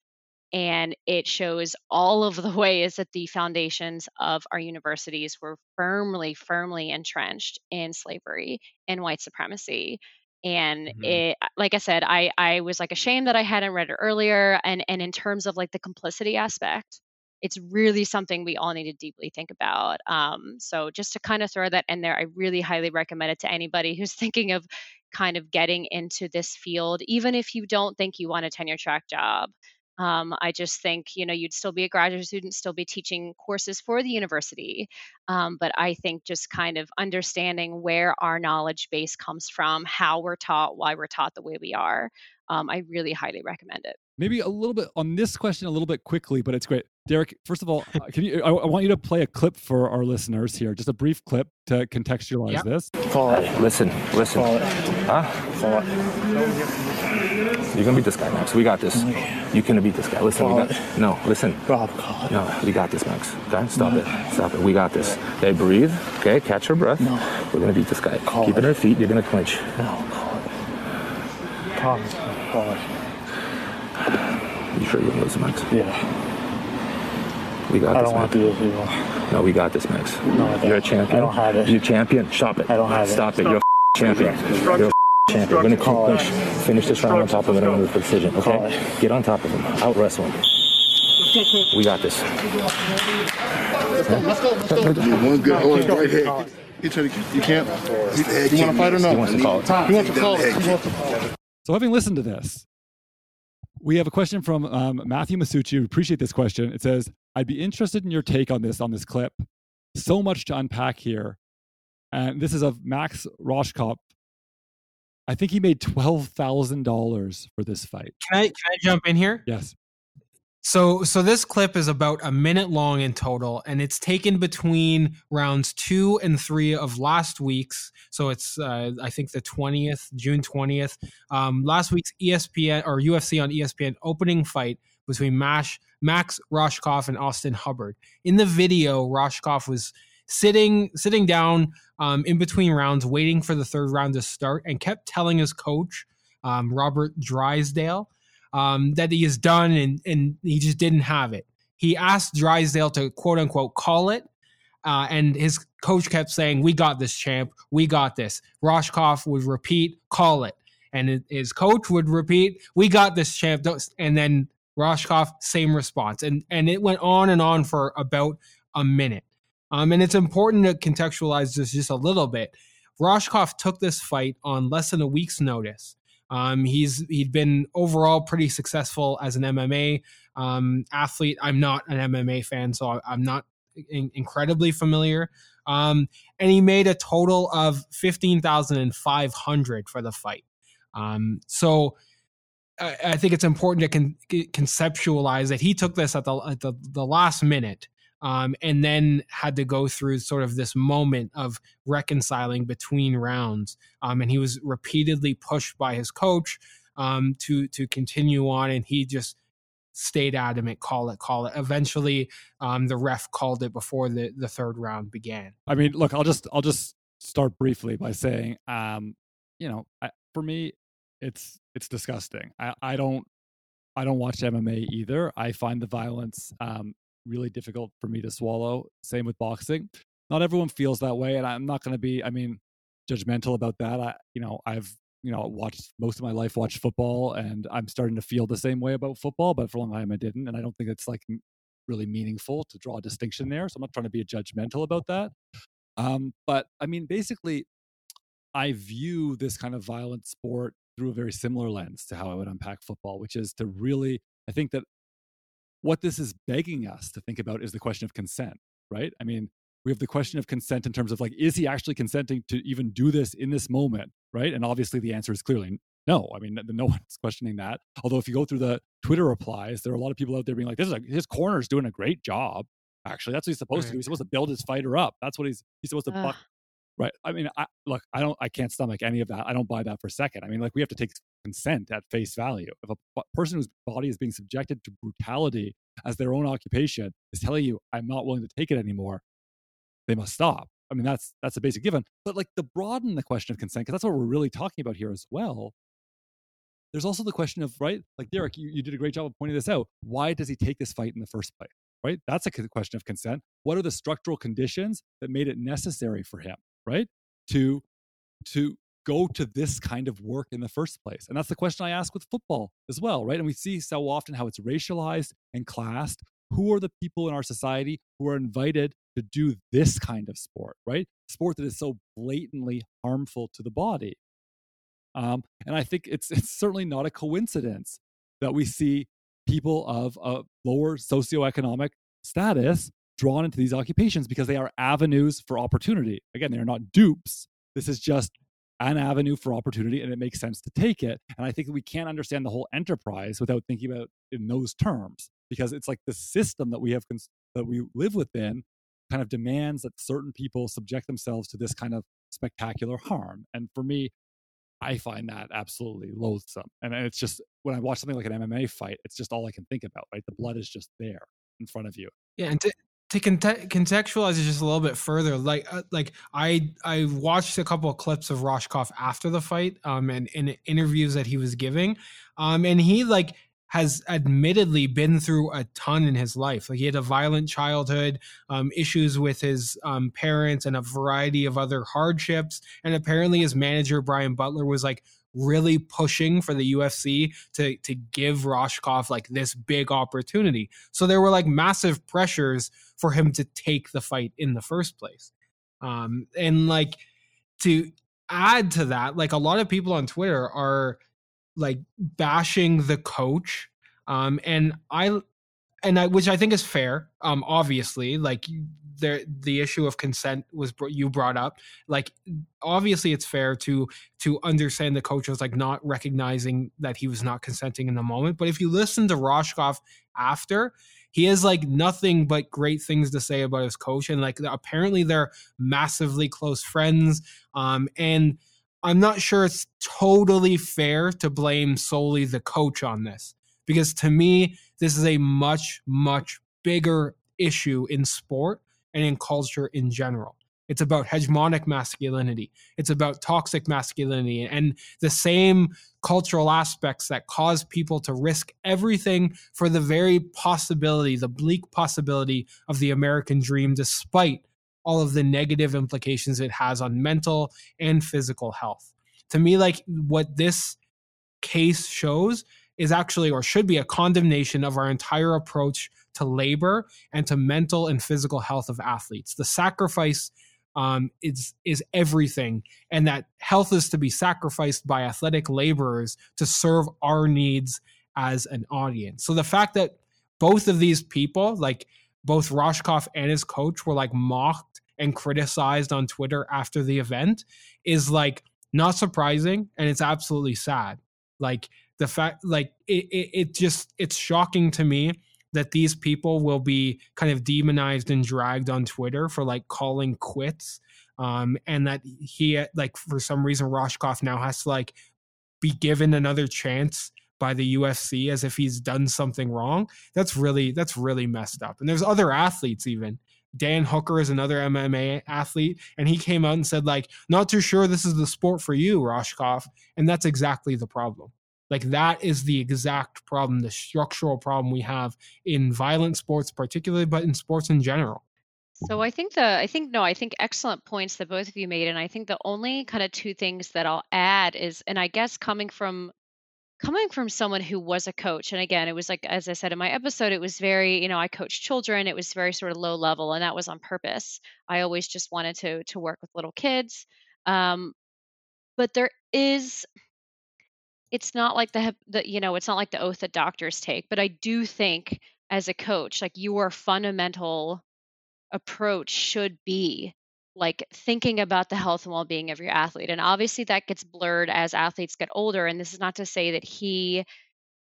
and it shows all of the <laughs> ways that the foundations of our universities were firmly firmly entrenched in slavery and white supremacy and mm-hmm. it like i said i i was like ashamed that i hadn't read it earlier and and in terms of like the complicity aspect it's really something we all need to deeply think about um, so just to kind of throw that in there i really highly recommend it to anybody who's <laughs> thinking of kind of getting into this field even if you don't think you want a tenure track job um, I just think, you know, you'd still be a graduate student, still be teaching courses for the university. Um, but I think just kind of understanding where our knowledge base comes from, how we're taught, why we're taught the way we are, um, I really highly recommend it. Maybe a little bit on this question, a little bit quickly, but it's great. Derek, first of all, uh, can you? I, I, want you to play a clip for our listeners here, just a brief clip to contextualize yep. this. Call it. Listen, listen. Call it. Huh? Call it. You're gonna beat this guy, Max. We got this. You can beat this guy. Listen, call we got. It. No, listen. Rob, call it. No, we got this, Max. Okay, stop no. it. Stop it. We got this. Okay, breathe. Okay, catch your breath. No. We're gonna beat this guy. Call Keep it. it on feet. You're gonna clinch. No, call it. Call it. Call it. You sure you're gonna lose, Max? Yeah. We got I this. don't want to do this anymore. No, we got this, Max. No, I don't. You're a champion. I don't have it. You're a champion. Stop it. I don't have Stop it. Stop it. You're a champion. You're a champion. We're gonna Call finish, it. finish this round on top of it and with precision. Okay? Get on top of him. Out wrestle him. We got this. One good hold right here. You trying to, you can't. You, want to fight or not? He wants to call it. He wants to call it. He wants to call it. So, having listened to this, we have a question from um, Matthew Masucci. We appreciate this question. It says, "I'd be interested in your take on this on this clip. So much to unpack here." And this is of Max Rohskopf. I think he made twelve thousand dollars for this fight. Can I can I jump in here? Yes. So, so this clip is about a minute long in total, and it's taken between rounds two and three of last week's. So it's, uh, I think, the twentieth, June twentieth. Um, last week's ESPN or UFC on ESPN opening fight between Mash, Max Rohskopf and Austin Hubbard. In the video, Rohskopf was sitting sitting down um, in between rounds, waiting for the third round to start, and kept telling his coach, um, Robert Drysdale um, that he has done, and and he just didn't have it. He asked Drysdale to quote unquote call it, uh, and his coach kept saying, "We got this, champ. We got this." Rohskopf would repeat, "Call it," and his coach would repeat, "We got this, champ." And then Rohskopf, same response, and and it went on and on for about a minute. Um, and it's important to contextualize this just a little bit. Rohskopf took this fight on less than a week's notice. Um, he's he'd been overall pretty successful as an MMA um, athlete. I'm not an MMA fan, so I'm not in- incredibly familiar. Um, and he made a total of fifteen thousand and five hundred for the fight. Um, so I, think it's important to con- conceptualize that he took this at the at the, the last minute um, and then had to go through sort of this moment of reconciling between rounds. Um, and he was repeatedly pushed by his coach um, to to continue on, and he just stayed adamant, call it, call it. Eventually, um, the ref called it before the the third round began. I mean, look, I'll just I'll just start briefly by saying, um, you know, I, for me, it's it's disgusting. I, I don't I don't watch MMA either. I find the violence um, really difficult for me to swallow. Same with boxing. Not everyone feels that way, and I'm not going to be. I mean, judgmental about that. I, you know, I've you know watched most of my life watched football, and I'm starting to feel the same way about football. But for a long time, I didn't, and I don't think it's like really meaningful to draw a distinction there. So I'm not trying to be judgmental about that. Um, but I mean, basically, I view this kind of violent sport through a very similar lens to how I would unpack football, which is to really, I think that what this is begging us to think about is the question of consent, right? I mean, we have the question of consent in terms of like, is he actually consenting to even do this in this moment, right? And obviously the answer is clearly no. I mean, no <laughs> one's questioning that. Although if you go through the Twitter replies, there are a lot of people out there being like, this is a, his corner's doing a great job. Actually, that's what he's supposed right. to do. He's supposed to build his fighter up. That's what he's he's supposed to buck Right. I mean, I, look, I don't, I can't stomach any of that. I don't buy that for a second. I mean, like we have to take consent at face value. If a person whose body is being subjected to brutality as their own occupation is telling you, "I'm not willing to take it anymore," they must stop. I mean, that's that's a basic given. But like to broaden the question of consent, because that's what we're really talking about here as well. There's also the question of right, like Derek, you, you did a great job of pointing this out. Why does he take this fight in the first place? Right, that's a question of consent. What are the structural conditions that made it necessary for him? Right? To to go to this kind of work in the first place. And that's the question I ask with football as well, right? And we see so often how it's racialized and classed. Who are the people in our society who are invited to do this kind of sport, right? Sport that is so blatantly harmful to the body. Um, and I think it's <laughs> it's certainly not a coincidence that we see people of a lower socioeconomic status drawn into these occupations because they are avenues for opportunity. Again, they are not dupes. This is just an avenue for opportunity and it makes sense to take it. And I think we can't understand the whole enterprise without thinking about in those terms because it's like the system that we have cons- that we live within kind of demands that certain people subject themselves to this kind of spectacular harm. And for me, I find that absolutely loathsome. And it's just when I watch something like an MMA fight, it's just all I can think about, right? The blood is just there in front of you. Yeah, and to, to contextualize it just a little bit further, like uh, like I I watched a couple of clips of Rohskopf after the fight, um, and in interviews that he was giving, um, and he like has admittedly been through a ton in his life. Like he had a violent childhood, um, issues with his um, parents, and a variety of other hardships. And apparently, his manager Brian Butler was like really pushing for the UFC to to give Rohskopf like this big opportunity. So there were like massive pressures for him to take the fight in the first place. Um, and like to add to that, like a lot of people on Twitter are like bashing the coach. Um, and I and I, which I think is fair. Um, obviously, like the the issue of consent was you brought up. Like, obviously, it's fair to to understand the coach was like not recognizing that he was not consenting in the moment. But if you listen to Rohskopf after, he has like nothing but great things to say about his coach, and like apparently they're massively close friends. Um, and I'm not sure it's totally fair to blame solely the coach on this because to me, this is a much, much bigger issue in sport and in culture in general. It's about hegemonic masculinity. It's about toxic masculinity and the same cultural aspects that cause people to risk everything for the very possibility, the bleak possibility of the American dream, despite all of the negative implications it has on mental and physical health. To me, like what this case shows is actually or should be a condemnation of our entire approach to labor and to mental and physical health of athletes. The sacrifice um, is is everything, and that health is to be sacrificed by athletic laborers to serve our needs as an audience. So the fact that both of these people, like both Rohskopf and his coach, were like mocked and criticized on Twitter after the event, is like not surprising, and it's absolutely sad. Like the fact like it, it, it just it's shocking to me that these people will be kind of demonized and dragged on Twitter for like calling quits. Um, and that he like for some reason Rohskopf now has to like be given another chance by the UFC as if he's done something wrong. That's really that's really messed up. And there's other athletes even. Dan Hooker is another MMA athlete, and he came out and said like, "Not too sure this is the sport for you, Rohskopf," and that's exactly the problem. Like that is the exact problem, the structural problem we have in violent sports, particularly, but in sports in general. So I think the I think no, I think excellent points that both of you made, and I think the only kind of two things that I'll add is, and I guess coming from coming from someone who was a coach and again it was like as i said in my episode it was very you know i coached children it was very sort of low level and that was on purpose i always just wanted to to work with little kids um, but there is it's not like the the you know it's not like the oath that doctors take but i do think as a coach like your fundamental approach should be like thinking about the health and well-being of your athlete and obviously that gets blurred as athletes get older and this is not to say that he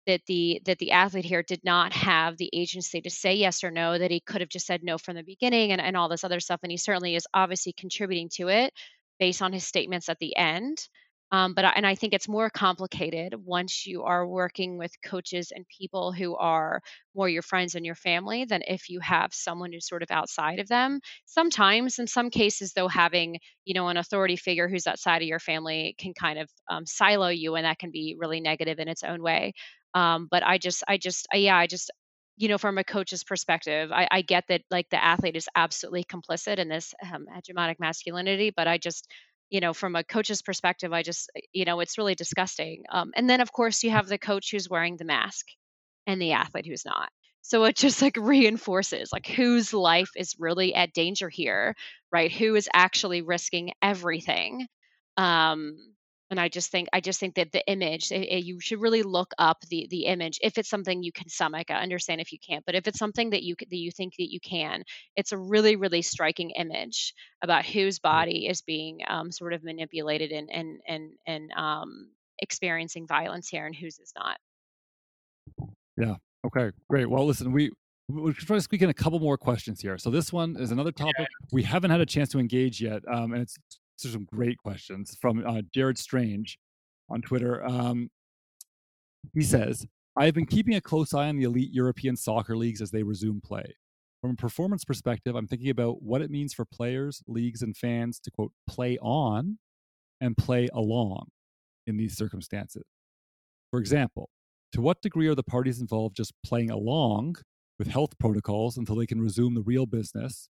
that the that the athlete here did not have the agency to say yes or no that he could have just said no from the beginning and, and all this other stuff and he certainly is obviously contributing to it based on his statements at the end um, but and I think it's more complicated once you are working with coaches and people who are more your friends and your family than if you have someone who's sort of outside of them. Sometimes, in some cases, though, having you know an authority figure who's outside of your family can kind of um, silo you, and that can be really negative in its own way. Um, but I just, I just, yeah, I just you know, from a coach's perspective, I, I, get that like the athlete is absolutely complicit in this um, hegemonic masculinity, but I just you know, from a coach's perspective, I just, eh, you know, it's really disgusting. Um, and then, of course, you have the coach who's wearing the mask and the athlete who's not. So it just like <laughs> reinforces like whose life is really at danger here, right? Who is actually risking everything. Um, and i just think i just think that the image it, it, you should really look up the the image if it's something you can stomach i understand if you can't but if it's something that you that you think that you can it's a really really striking image about whose body is being um, sort of manipulated and and and and um, experiencing violence here and whose is not. Yeah. Okay great. Well listen we we're trying to squeak in a couple more questions here. So this one is another topic we haven't had a chance to engage yet, um, and it's some great questions from uh, Jared Strange on Twitter. Um, he says, I have been keeping a close eye on the elite European soccer leagues as they resume play. From a performance perspective, I'm thinking about what it means for players, leagues, and fans to quote, play on and play along in these circumstances. For example, to what degree are the parties involved just playing along with health protocols until they can resume the real business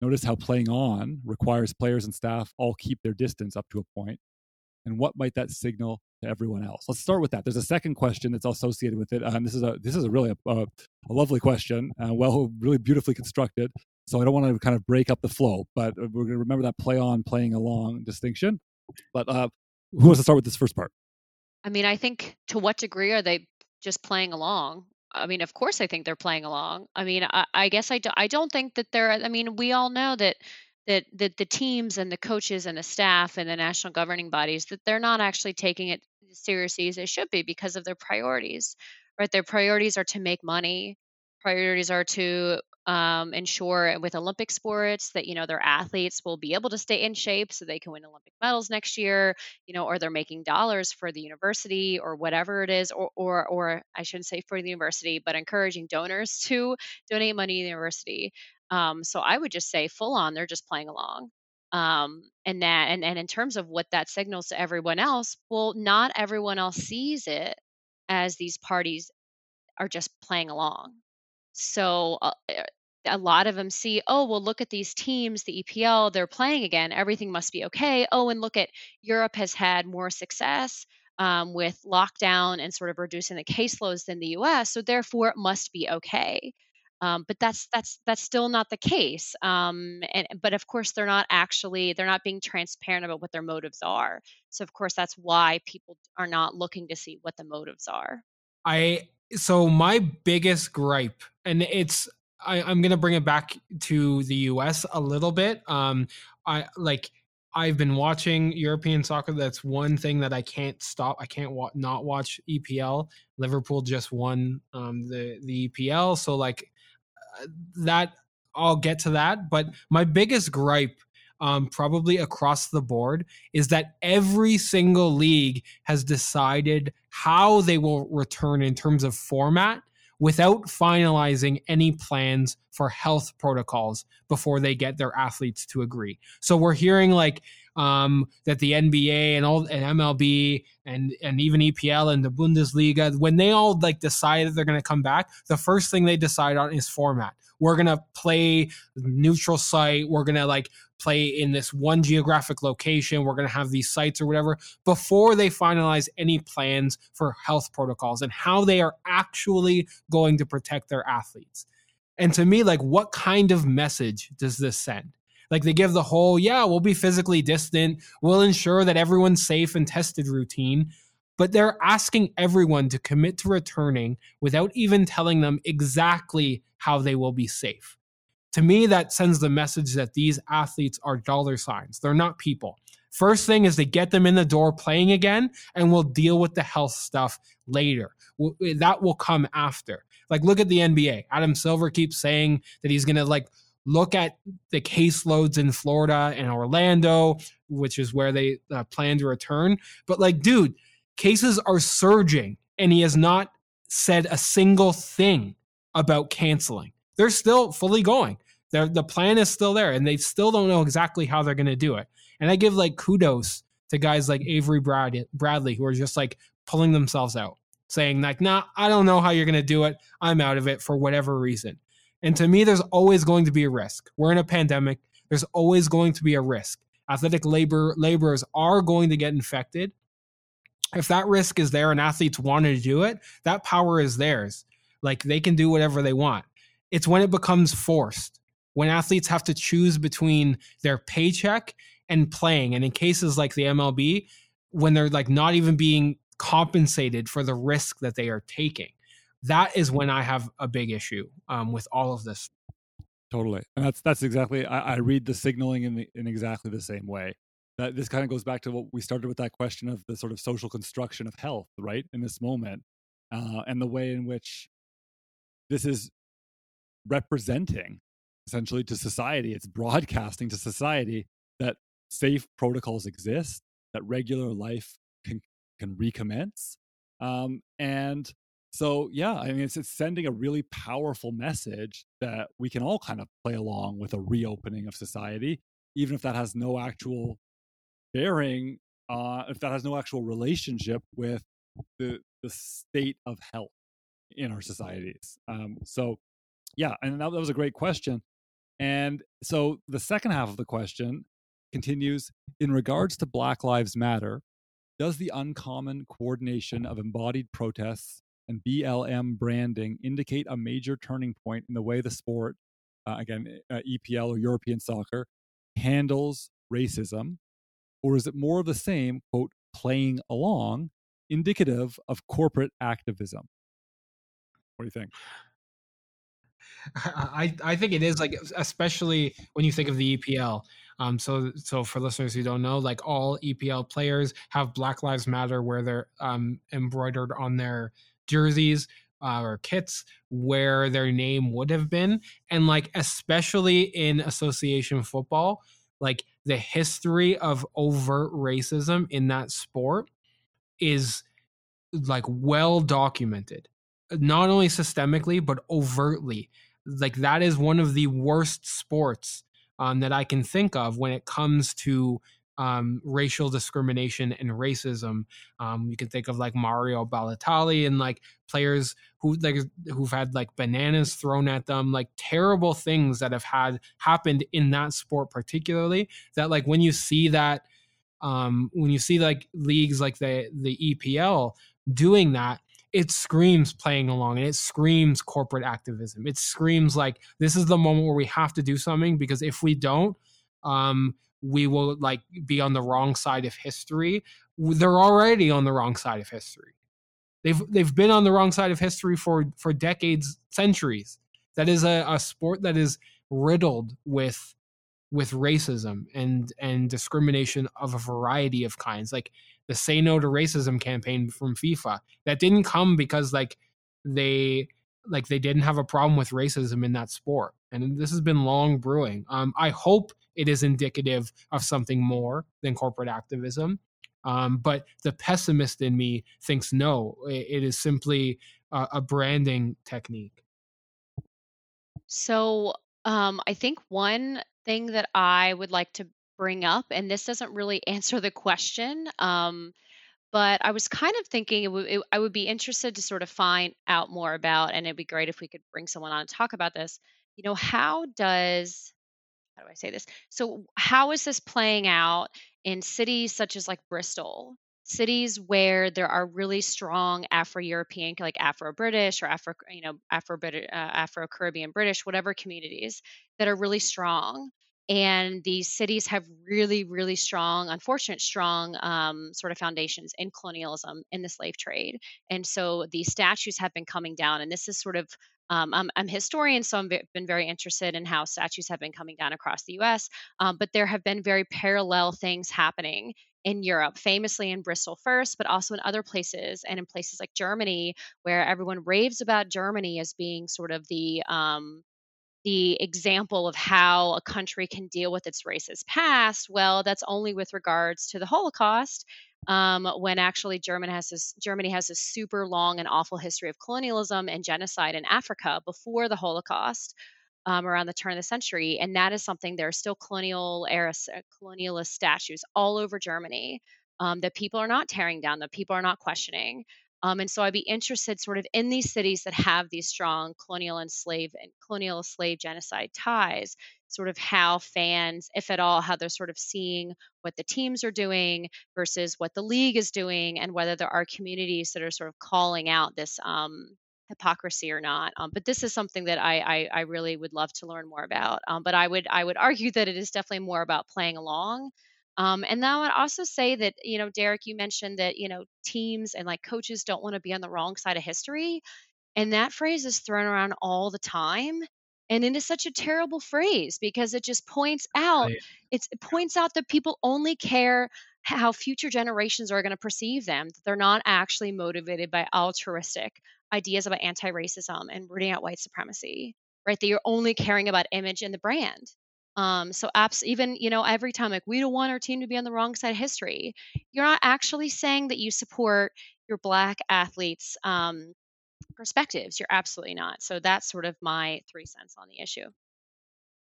Notice how playing on requires players and staff all keep their distance up to a point. And what might that signal to everyone else? Let's start with that. There's a second question that's associated with it. and this is a this is a really a, a, a lovely question, uh, well, really beautifully constructed. So I don't want to kind of break up the flow, but uh, we're going to remember that play on, playing along distinction. But uh, who wants to start with this first part? I mean, I think to what degree are they just playing along? I mean, of course, I think they're playing along. I mean, I, I guess I, do, I don't think that they're. I mean, we all know that that that the teams and the coaches and the staff and the national governing bodies that they're not actually taking it as seriously as they should be because of their priorities. Right, their priorities are to make money. Priorities are to um, ensure with Olympic sports that you know their athletes will be able to stay in shape so they can win Olympic medals next year, you know, or they're making dollars for the university or whatever it is, or or or I shouldn't say for the university, but encouraging donors <laughs> to donate money to the university. Um, so I would just say full on, they're just playing along. Um, and that and, and in terms of what that signals to everyone else, well, not everyone else sees it as these parties are just playing along. So uh, eh, a lot of them see, oh, well, look at these teams, the EPL, they're playing again. Everything must be okay. Oh, and look at Europe has had more success um, with lockdown and sort of reducing the caseloads than the US. So therefore, it must be okay. Um, but that's that's that's still not the case. Um, and but of course, they're not actually they're not being transparent about what their motives are. So of course, that's why people are not looking to see what the motives are. I so my biggest gripe, and it's I, I'm gonna bring it back to the U.S. a little bit. Um, I like I've been watching European soccer. That's one thing that I can't stop. I can't wa- not watch EPL. Liverpool just won um, the the EPL, so like uh, that. I'll get to that. But my biggest gripe, um, probably across the board, is that every single league has decided how they will return in terms of format without finalizing any plans for health protocols before they get their athletes to agree. So we're hearing like um, that the NBA and all and MLB and and even EPL and the Bundesliga when they all like decide that they're going to come back, the first thing they decide on is format. We're going to play neutral site. We're going to like play in this one geographic location. We're going to have these sites or whatever before they finalize any plans for health protocols and how they are actually going to protect their athletes. And to me, like, what kind of message does this send? Like, they give the whole, yeah, we'll be physically distant, we'll ensure that everyone's safe and tested routine. But they're asking everyone to commit to returning without even telling them exactly how they will be safe to me, that sends the message that these athletes are dollar signs. They're not people. First thing is to get them in the door playing again, and we'll deal with the health stuff later. That will come after. Like, look at the NBA. Adam Silver keeps saying that he's going to like look at the caseloads in Florida and Orlando, which is where they uh, plan to return. But like, dude, cases are surging, and he has not said a single thing about canceling. They're still fully going. They're, the plan is still there, and they still don't know exactly how they're going to do it. And I give like kudos to guys like Avery Brad, Bradley who are just like pulling themselves out, saying like, "Nah, I don't know how you're going to do it. I'm out of it for whatever reason." And to me, there's always going to be a risk. We're in a pandemic. There's always going to be a risk. Athletic labor laborers are going to get infected. If that risk is there and athletes want to do it, that power is theirs. Like they can do whatever they want. It's when it becomes forced when athletes have to choose between their paycheck and playing. And in cases like the MLB, when they're like not even being compensated for the risk that they are taking, that is when I have a big issue um, with all of this. Totally, and that's that's exactly. I, I read the signaling in the, in exactly the same way. That this kind of goes back to what we started with that question of the sort of social construction of health, right? In this moment, uh, and the way in which this is representing essentially to society. It's broadcasting to society that safe protocols exist, that regular life can can recommence. Um, and so, yeah, I mean, it's, it's sending a really powerful message that we can all kind of play along with a reopening of society, even if that has no actual bearing, uh, if that has no actual relationship with the the state of health in our societies. Um, so, yeah, and that, that was a great question. And so the second half of the question continues in regards to Black Lives Matter, does the uncommon coordination of embodied protests and BLM branding indicate a major turning point in the way the sport, uh, again, uh, EPL or European soccer, handles racism? Or is it more of the same, quote, playing along, indicative of corporate activism? What do you think? I, I think it is like especially when you think of the EPL. Um, so so for listeners who don't know, like all EPL players have Black Lives Matter where they're um, embroidered on their jerseys uh, or kits where their name would have been, and like especially in association football, like the history of overt racism in that sport is like well documented not only systemically but overtly. Like that is one of the worst sports um, that I can think of when it comes to um, racial discrimination and racism. Um, you can think of like Mario Balotelli and like players who like who've had like bananas thrown at them, like terrible things that have had happened in that sport particularly. That like when you see that, um, when you see like leagues like the the EPL doing that, it screams playing along and it screams corporate activism. It screams like this is the moment where we have to do something because if we don't, um, we will like be on the wrong side of history. They're already on the wrong side of history. They've they've been on the wrong side of history for for decades, centuries. That is a, a sport that is riddled with with racism and and discrimination of a variety of kinds. Like the say no to racism campaign from FIFA. That didn't come because like they like they didn't have a problem with racism in that sport. And this has been long brewing. Um, I hope it is indicative of something more than corporate activism. Um, but the pessimist in me thinks no, it, it is simply a, a branding technique. So um, I think one thing that I would like to bring up, and this doesn't really <laughs> answer the question. Um, but I was kind of thinking it it, I would be interested to sort of find out more about, and it'd be great if we could bring someone on and talk about this. You know, how does how do I say this? So, how is this playing out in cities such as like Bristol, cities where there are really strong Afro-European, like Afro-British or Afro, you know, Afro uh, Afro-Caribbean British, whatever communities that are really strong and these cities have really really strong unfortunate strong um, sort of foundations in colonialism in the slave trade and so these statues have been coming down and this is sort of um, I'm, I'm a historian, so I've been very interested in how statues have been coming down across the US. Um, but there have been very parallel things happening in Europe, famously in Bristol first, but also in other places and in places like Germany, where everyone raves about Germany as being sort of the um, the example of how a country can deal with its racist past, well, that's only with regards to the Holocaust. Um, when actually German has this, Germany has a super long and awful history of colonialism and genocide in Africa before the Holocaust. Um, around the turn of the century, and that is something there are still colonial era colonialist statues all over Germany um, that people are not tearing down, that people are not questioning. Um, and so I'd be interested sort of in these cities that have these strong colonial and slave and colonial slave genocide ties, sort of how fans, if at all, how they're sort of seeing what the teams are doing versus what the league is doing, and whether there are communities that are sort of calling out this um, hypocrisy or not. Um, but this is something that I, I, I really would love to learn more about. Um, but I would I would argue that it is definitely more about playing along um, and then I would also say that, you know, Derek, you mentioned that, you know, teams and like coaches don't want to be on the wrong side of history. And that phrase is thrown around all the time. And it is such a terrible phrase because it just points out right. it points out that people only care how future generations are going to perceive them. That they're not actually motivated by altruistic ideas about anti-racism and rooting out white supremacy. Right? That you're only caring about image and the brand. Um, so apps, even you know, every time like we don't want our team to be on the wrong side of history, you're not actually saying that you support your black athletes' um, perspectives. You're absolutely not. So that's sort of my three cents on the issue.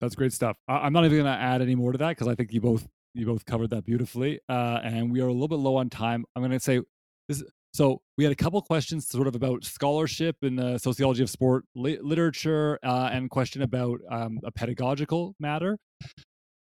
That's great stuff. I- am not even going to add any more to that because I think you both you both covered that beautifully. Uh, and we are a little bit low on time. I'm going to say this so we had a couple questions sort of about scholarship in the sociology of sport li- literature uh, and question about um, a pedagogical matter.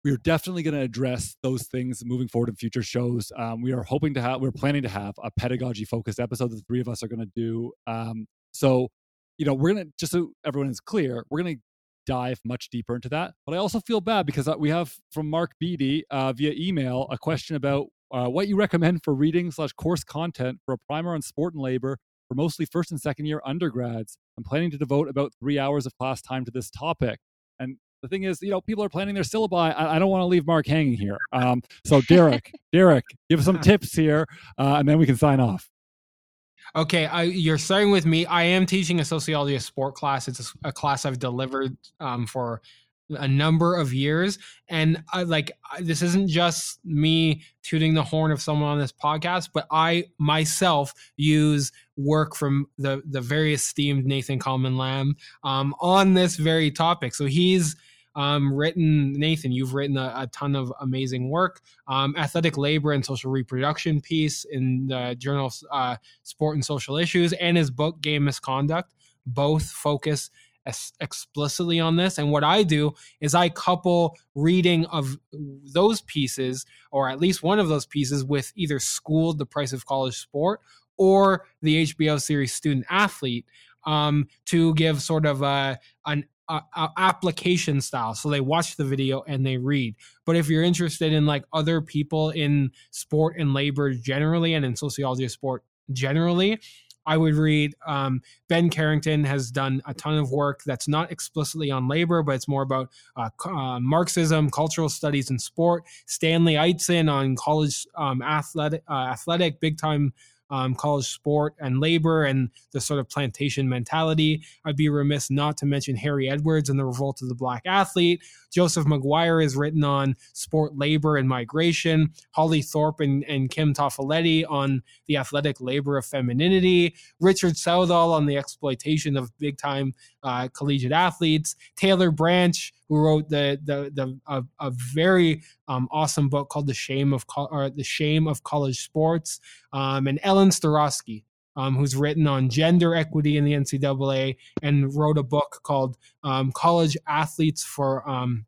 We are definitely going to address those things moving forward in future shows. Um, we are hoping to have, we're planning to have a pedagogy focused episode that the three of us are going to do. Um, so, you know, we're going to, just so everyone is clear, we're going to dive much deeper into that. But I also feel bad because uh, we have from Mark Beatty uh, via email a question about uh, what you recommend for reading slash course content for a primer on sport and labor for mostly first and second year undergrads. I'm planning to devote about three hours of class time to this topic. And the thing is, you know, people are planning their syllabi. I, I don't want to leave Mark hanging here. Um, so, Derek, <laughs> Derek, give us some tips here, uh, and then we can sign off. Okay, I, you're starting with me. I am teaching a sociology of sport class. It's a, a class I've delivered um, for a number of years. And I like this isn't just me tooting the horn of someone on this podcast but I myself use work from the the very esteemed Nathan Kalman-Lamb um, on this very topic. So he's um, written Nathan you've written a, a ton of amazing work. Um, athletic labor and social reproduction piece in the journal uh, sport and social issues and his book game misconduct both focus explicitly on this. And what I do is I couple reading of those pieces, or at least one of those pieces, with either Schooled, The Price of College Sport, or the HBO series Student Athlete um, to give sort of a, an application style. So they watch the video and they read. But if you're interested in like other people in sport and labor generally and in sociology of sport generally, I would read um, Ben Carrington has done a ton of work that's not explicitly on labor, but it's more about uh, uh, Marxism, cultural studies, and sport. Stanley Eitzen on college um, athletic, uh, athletic, big time um, college sport and labor and the sort of plantation mentality. I'd be remiss not to mention Harry Edwards and the revolt of the black athlete. Joseph Maguire is written on sport labor and migration. Holly Thorpe and, and Kim Toffoletti on the athletic labor of femininity. Richard Southall on the exploitation of big time uh, collegiate athletes. Taylor Branch, who wrote the the the a, a very um, awesome book called The Shame of Co- or The Shame of College Sports, um, and Ellen Staurowsky. Um, who's written on gender equity in the NCAA and wrote a book called um, College Athletes for um,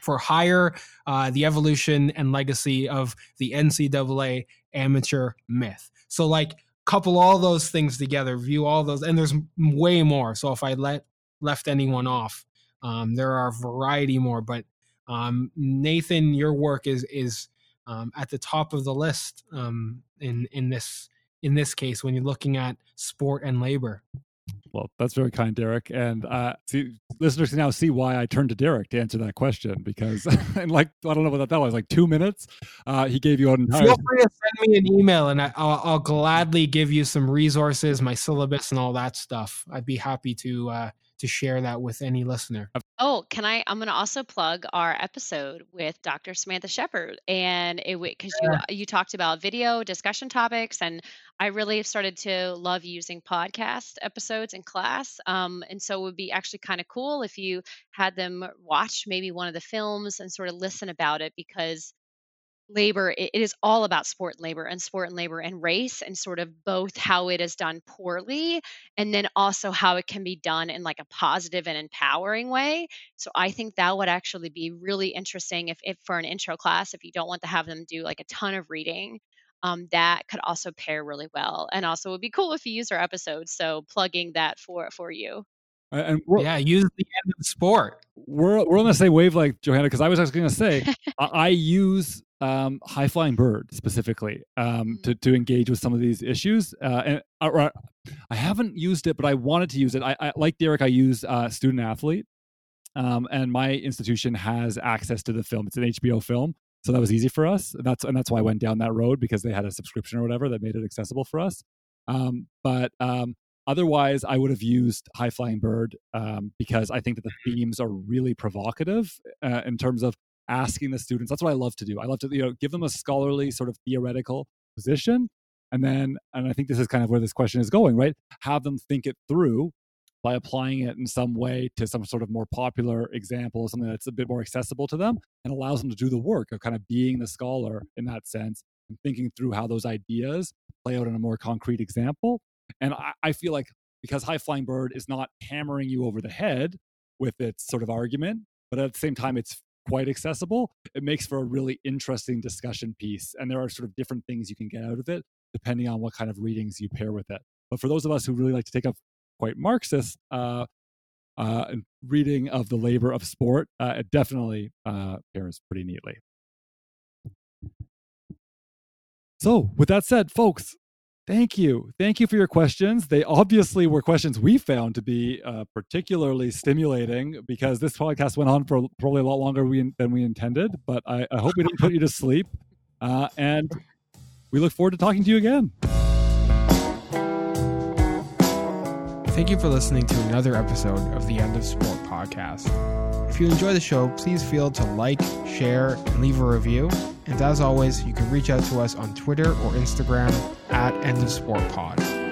for Hire: uh, The Evolution and Legacy of the NCAA Amateur Myth. So, like, couple all those things together, view all those, and there's way more. So, if I let left anyone off, um, there are a variety more, but um, Nathan, your work is is um, at the top of the list um, in in this in this case when you're looking at sport and labor. Well, that's very kind, Derek. And uh, see, listeners can now see why I turned to Derek to answer that question because, <laughs> and like, I don't know what that was, like two minutes. Uh, he gave you an entire. Feel free to send me an email, and I, will I'll gladly give you some resources, my syllabus, and all that stuff. I'd be happy to uh, to share that with any listener. Oh, can I? I'm going to also plug our episode with Dr. Samantha Sheppard, and it because yeah. you you talked about video discussion topics, and I really started to love using podcast episodes in class. Um, and so it would be actually kind of cool if you had them watch maybe one of the films and sort of listen about it because labor it is all about sport and labor and sport and labor and race and sort of both how it is done poorly and then also how it can be done in like a positive and empowering way so i think that would actually be really interesting if, if for an intro class if you don't want to have them do like a ton of reading um, that could also pair really well and also would be cool if you use our episodes so plugging that for for you and yeah, use the end of the sport. We're we're on the same wavelength, Johanna, because I was actually going to say <laughs> I, I, use um, high flying bird specifically um, mm-hmm. to to engage with some of these issues. Uh, and uh, I haven't used it, but I wanted to use it. I, I like Derek. I use uh, student athlete, um, and my institution has access to the film. It's an HBO film, so that was easy for us. And that's and that's why I went down that road because they had a subscription or whatever that made it accessible for us. Um, but um, Otherwise, I would have used High Flying Bird um, because I think that the themes are really provocative uh, in terms of asking the students. That's what I love to do. I love to you know give them a scholarly sort of theoretical position, and then and I think this is kind of where this question is going, right? Have them think it through by applying it in some way to some sort of more popular example, something that's a bit more accessible to them, and allows them to do the work of kind of being the scholar in that sense and thinking through how those ideas play out in a more concrete example and I, I feel like because High Flying Bird is not hammering you over the head with its sort of argument, but at the same time, it's quite accessible. It makes for a really interesting discussion piece. And there are sort of different things you can get out of it depending on what kind of readings you pair with it. But for those of us who really like to take a quite Marxist uh, uh, reading of the labor of sport, uh, it definitely uh, pairs pretty neatly. So, with that said, folks, Thank you. Thank you for your questions. They obviously were questions we found to be uh, particularly stimulating because this podcast went on for probably a lot longer we, than we intended. But I, I, hope we didn't put you to sleep. Uh, and we look forward to talking to you again. Thank you for listening to another episode of the End of Sport podcast. If you enjoy the show, please feel to like, share, and leave a review. And as always, you can reach out to us on Twitter or Instagram at End of Sport Pod.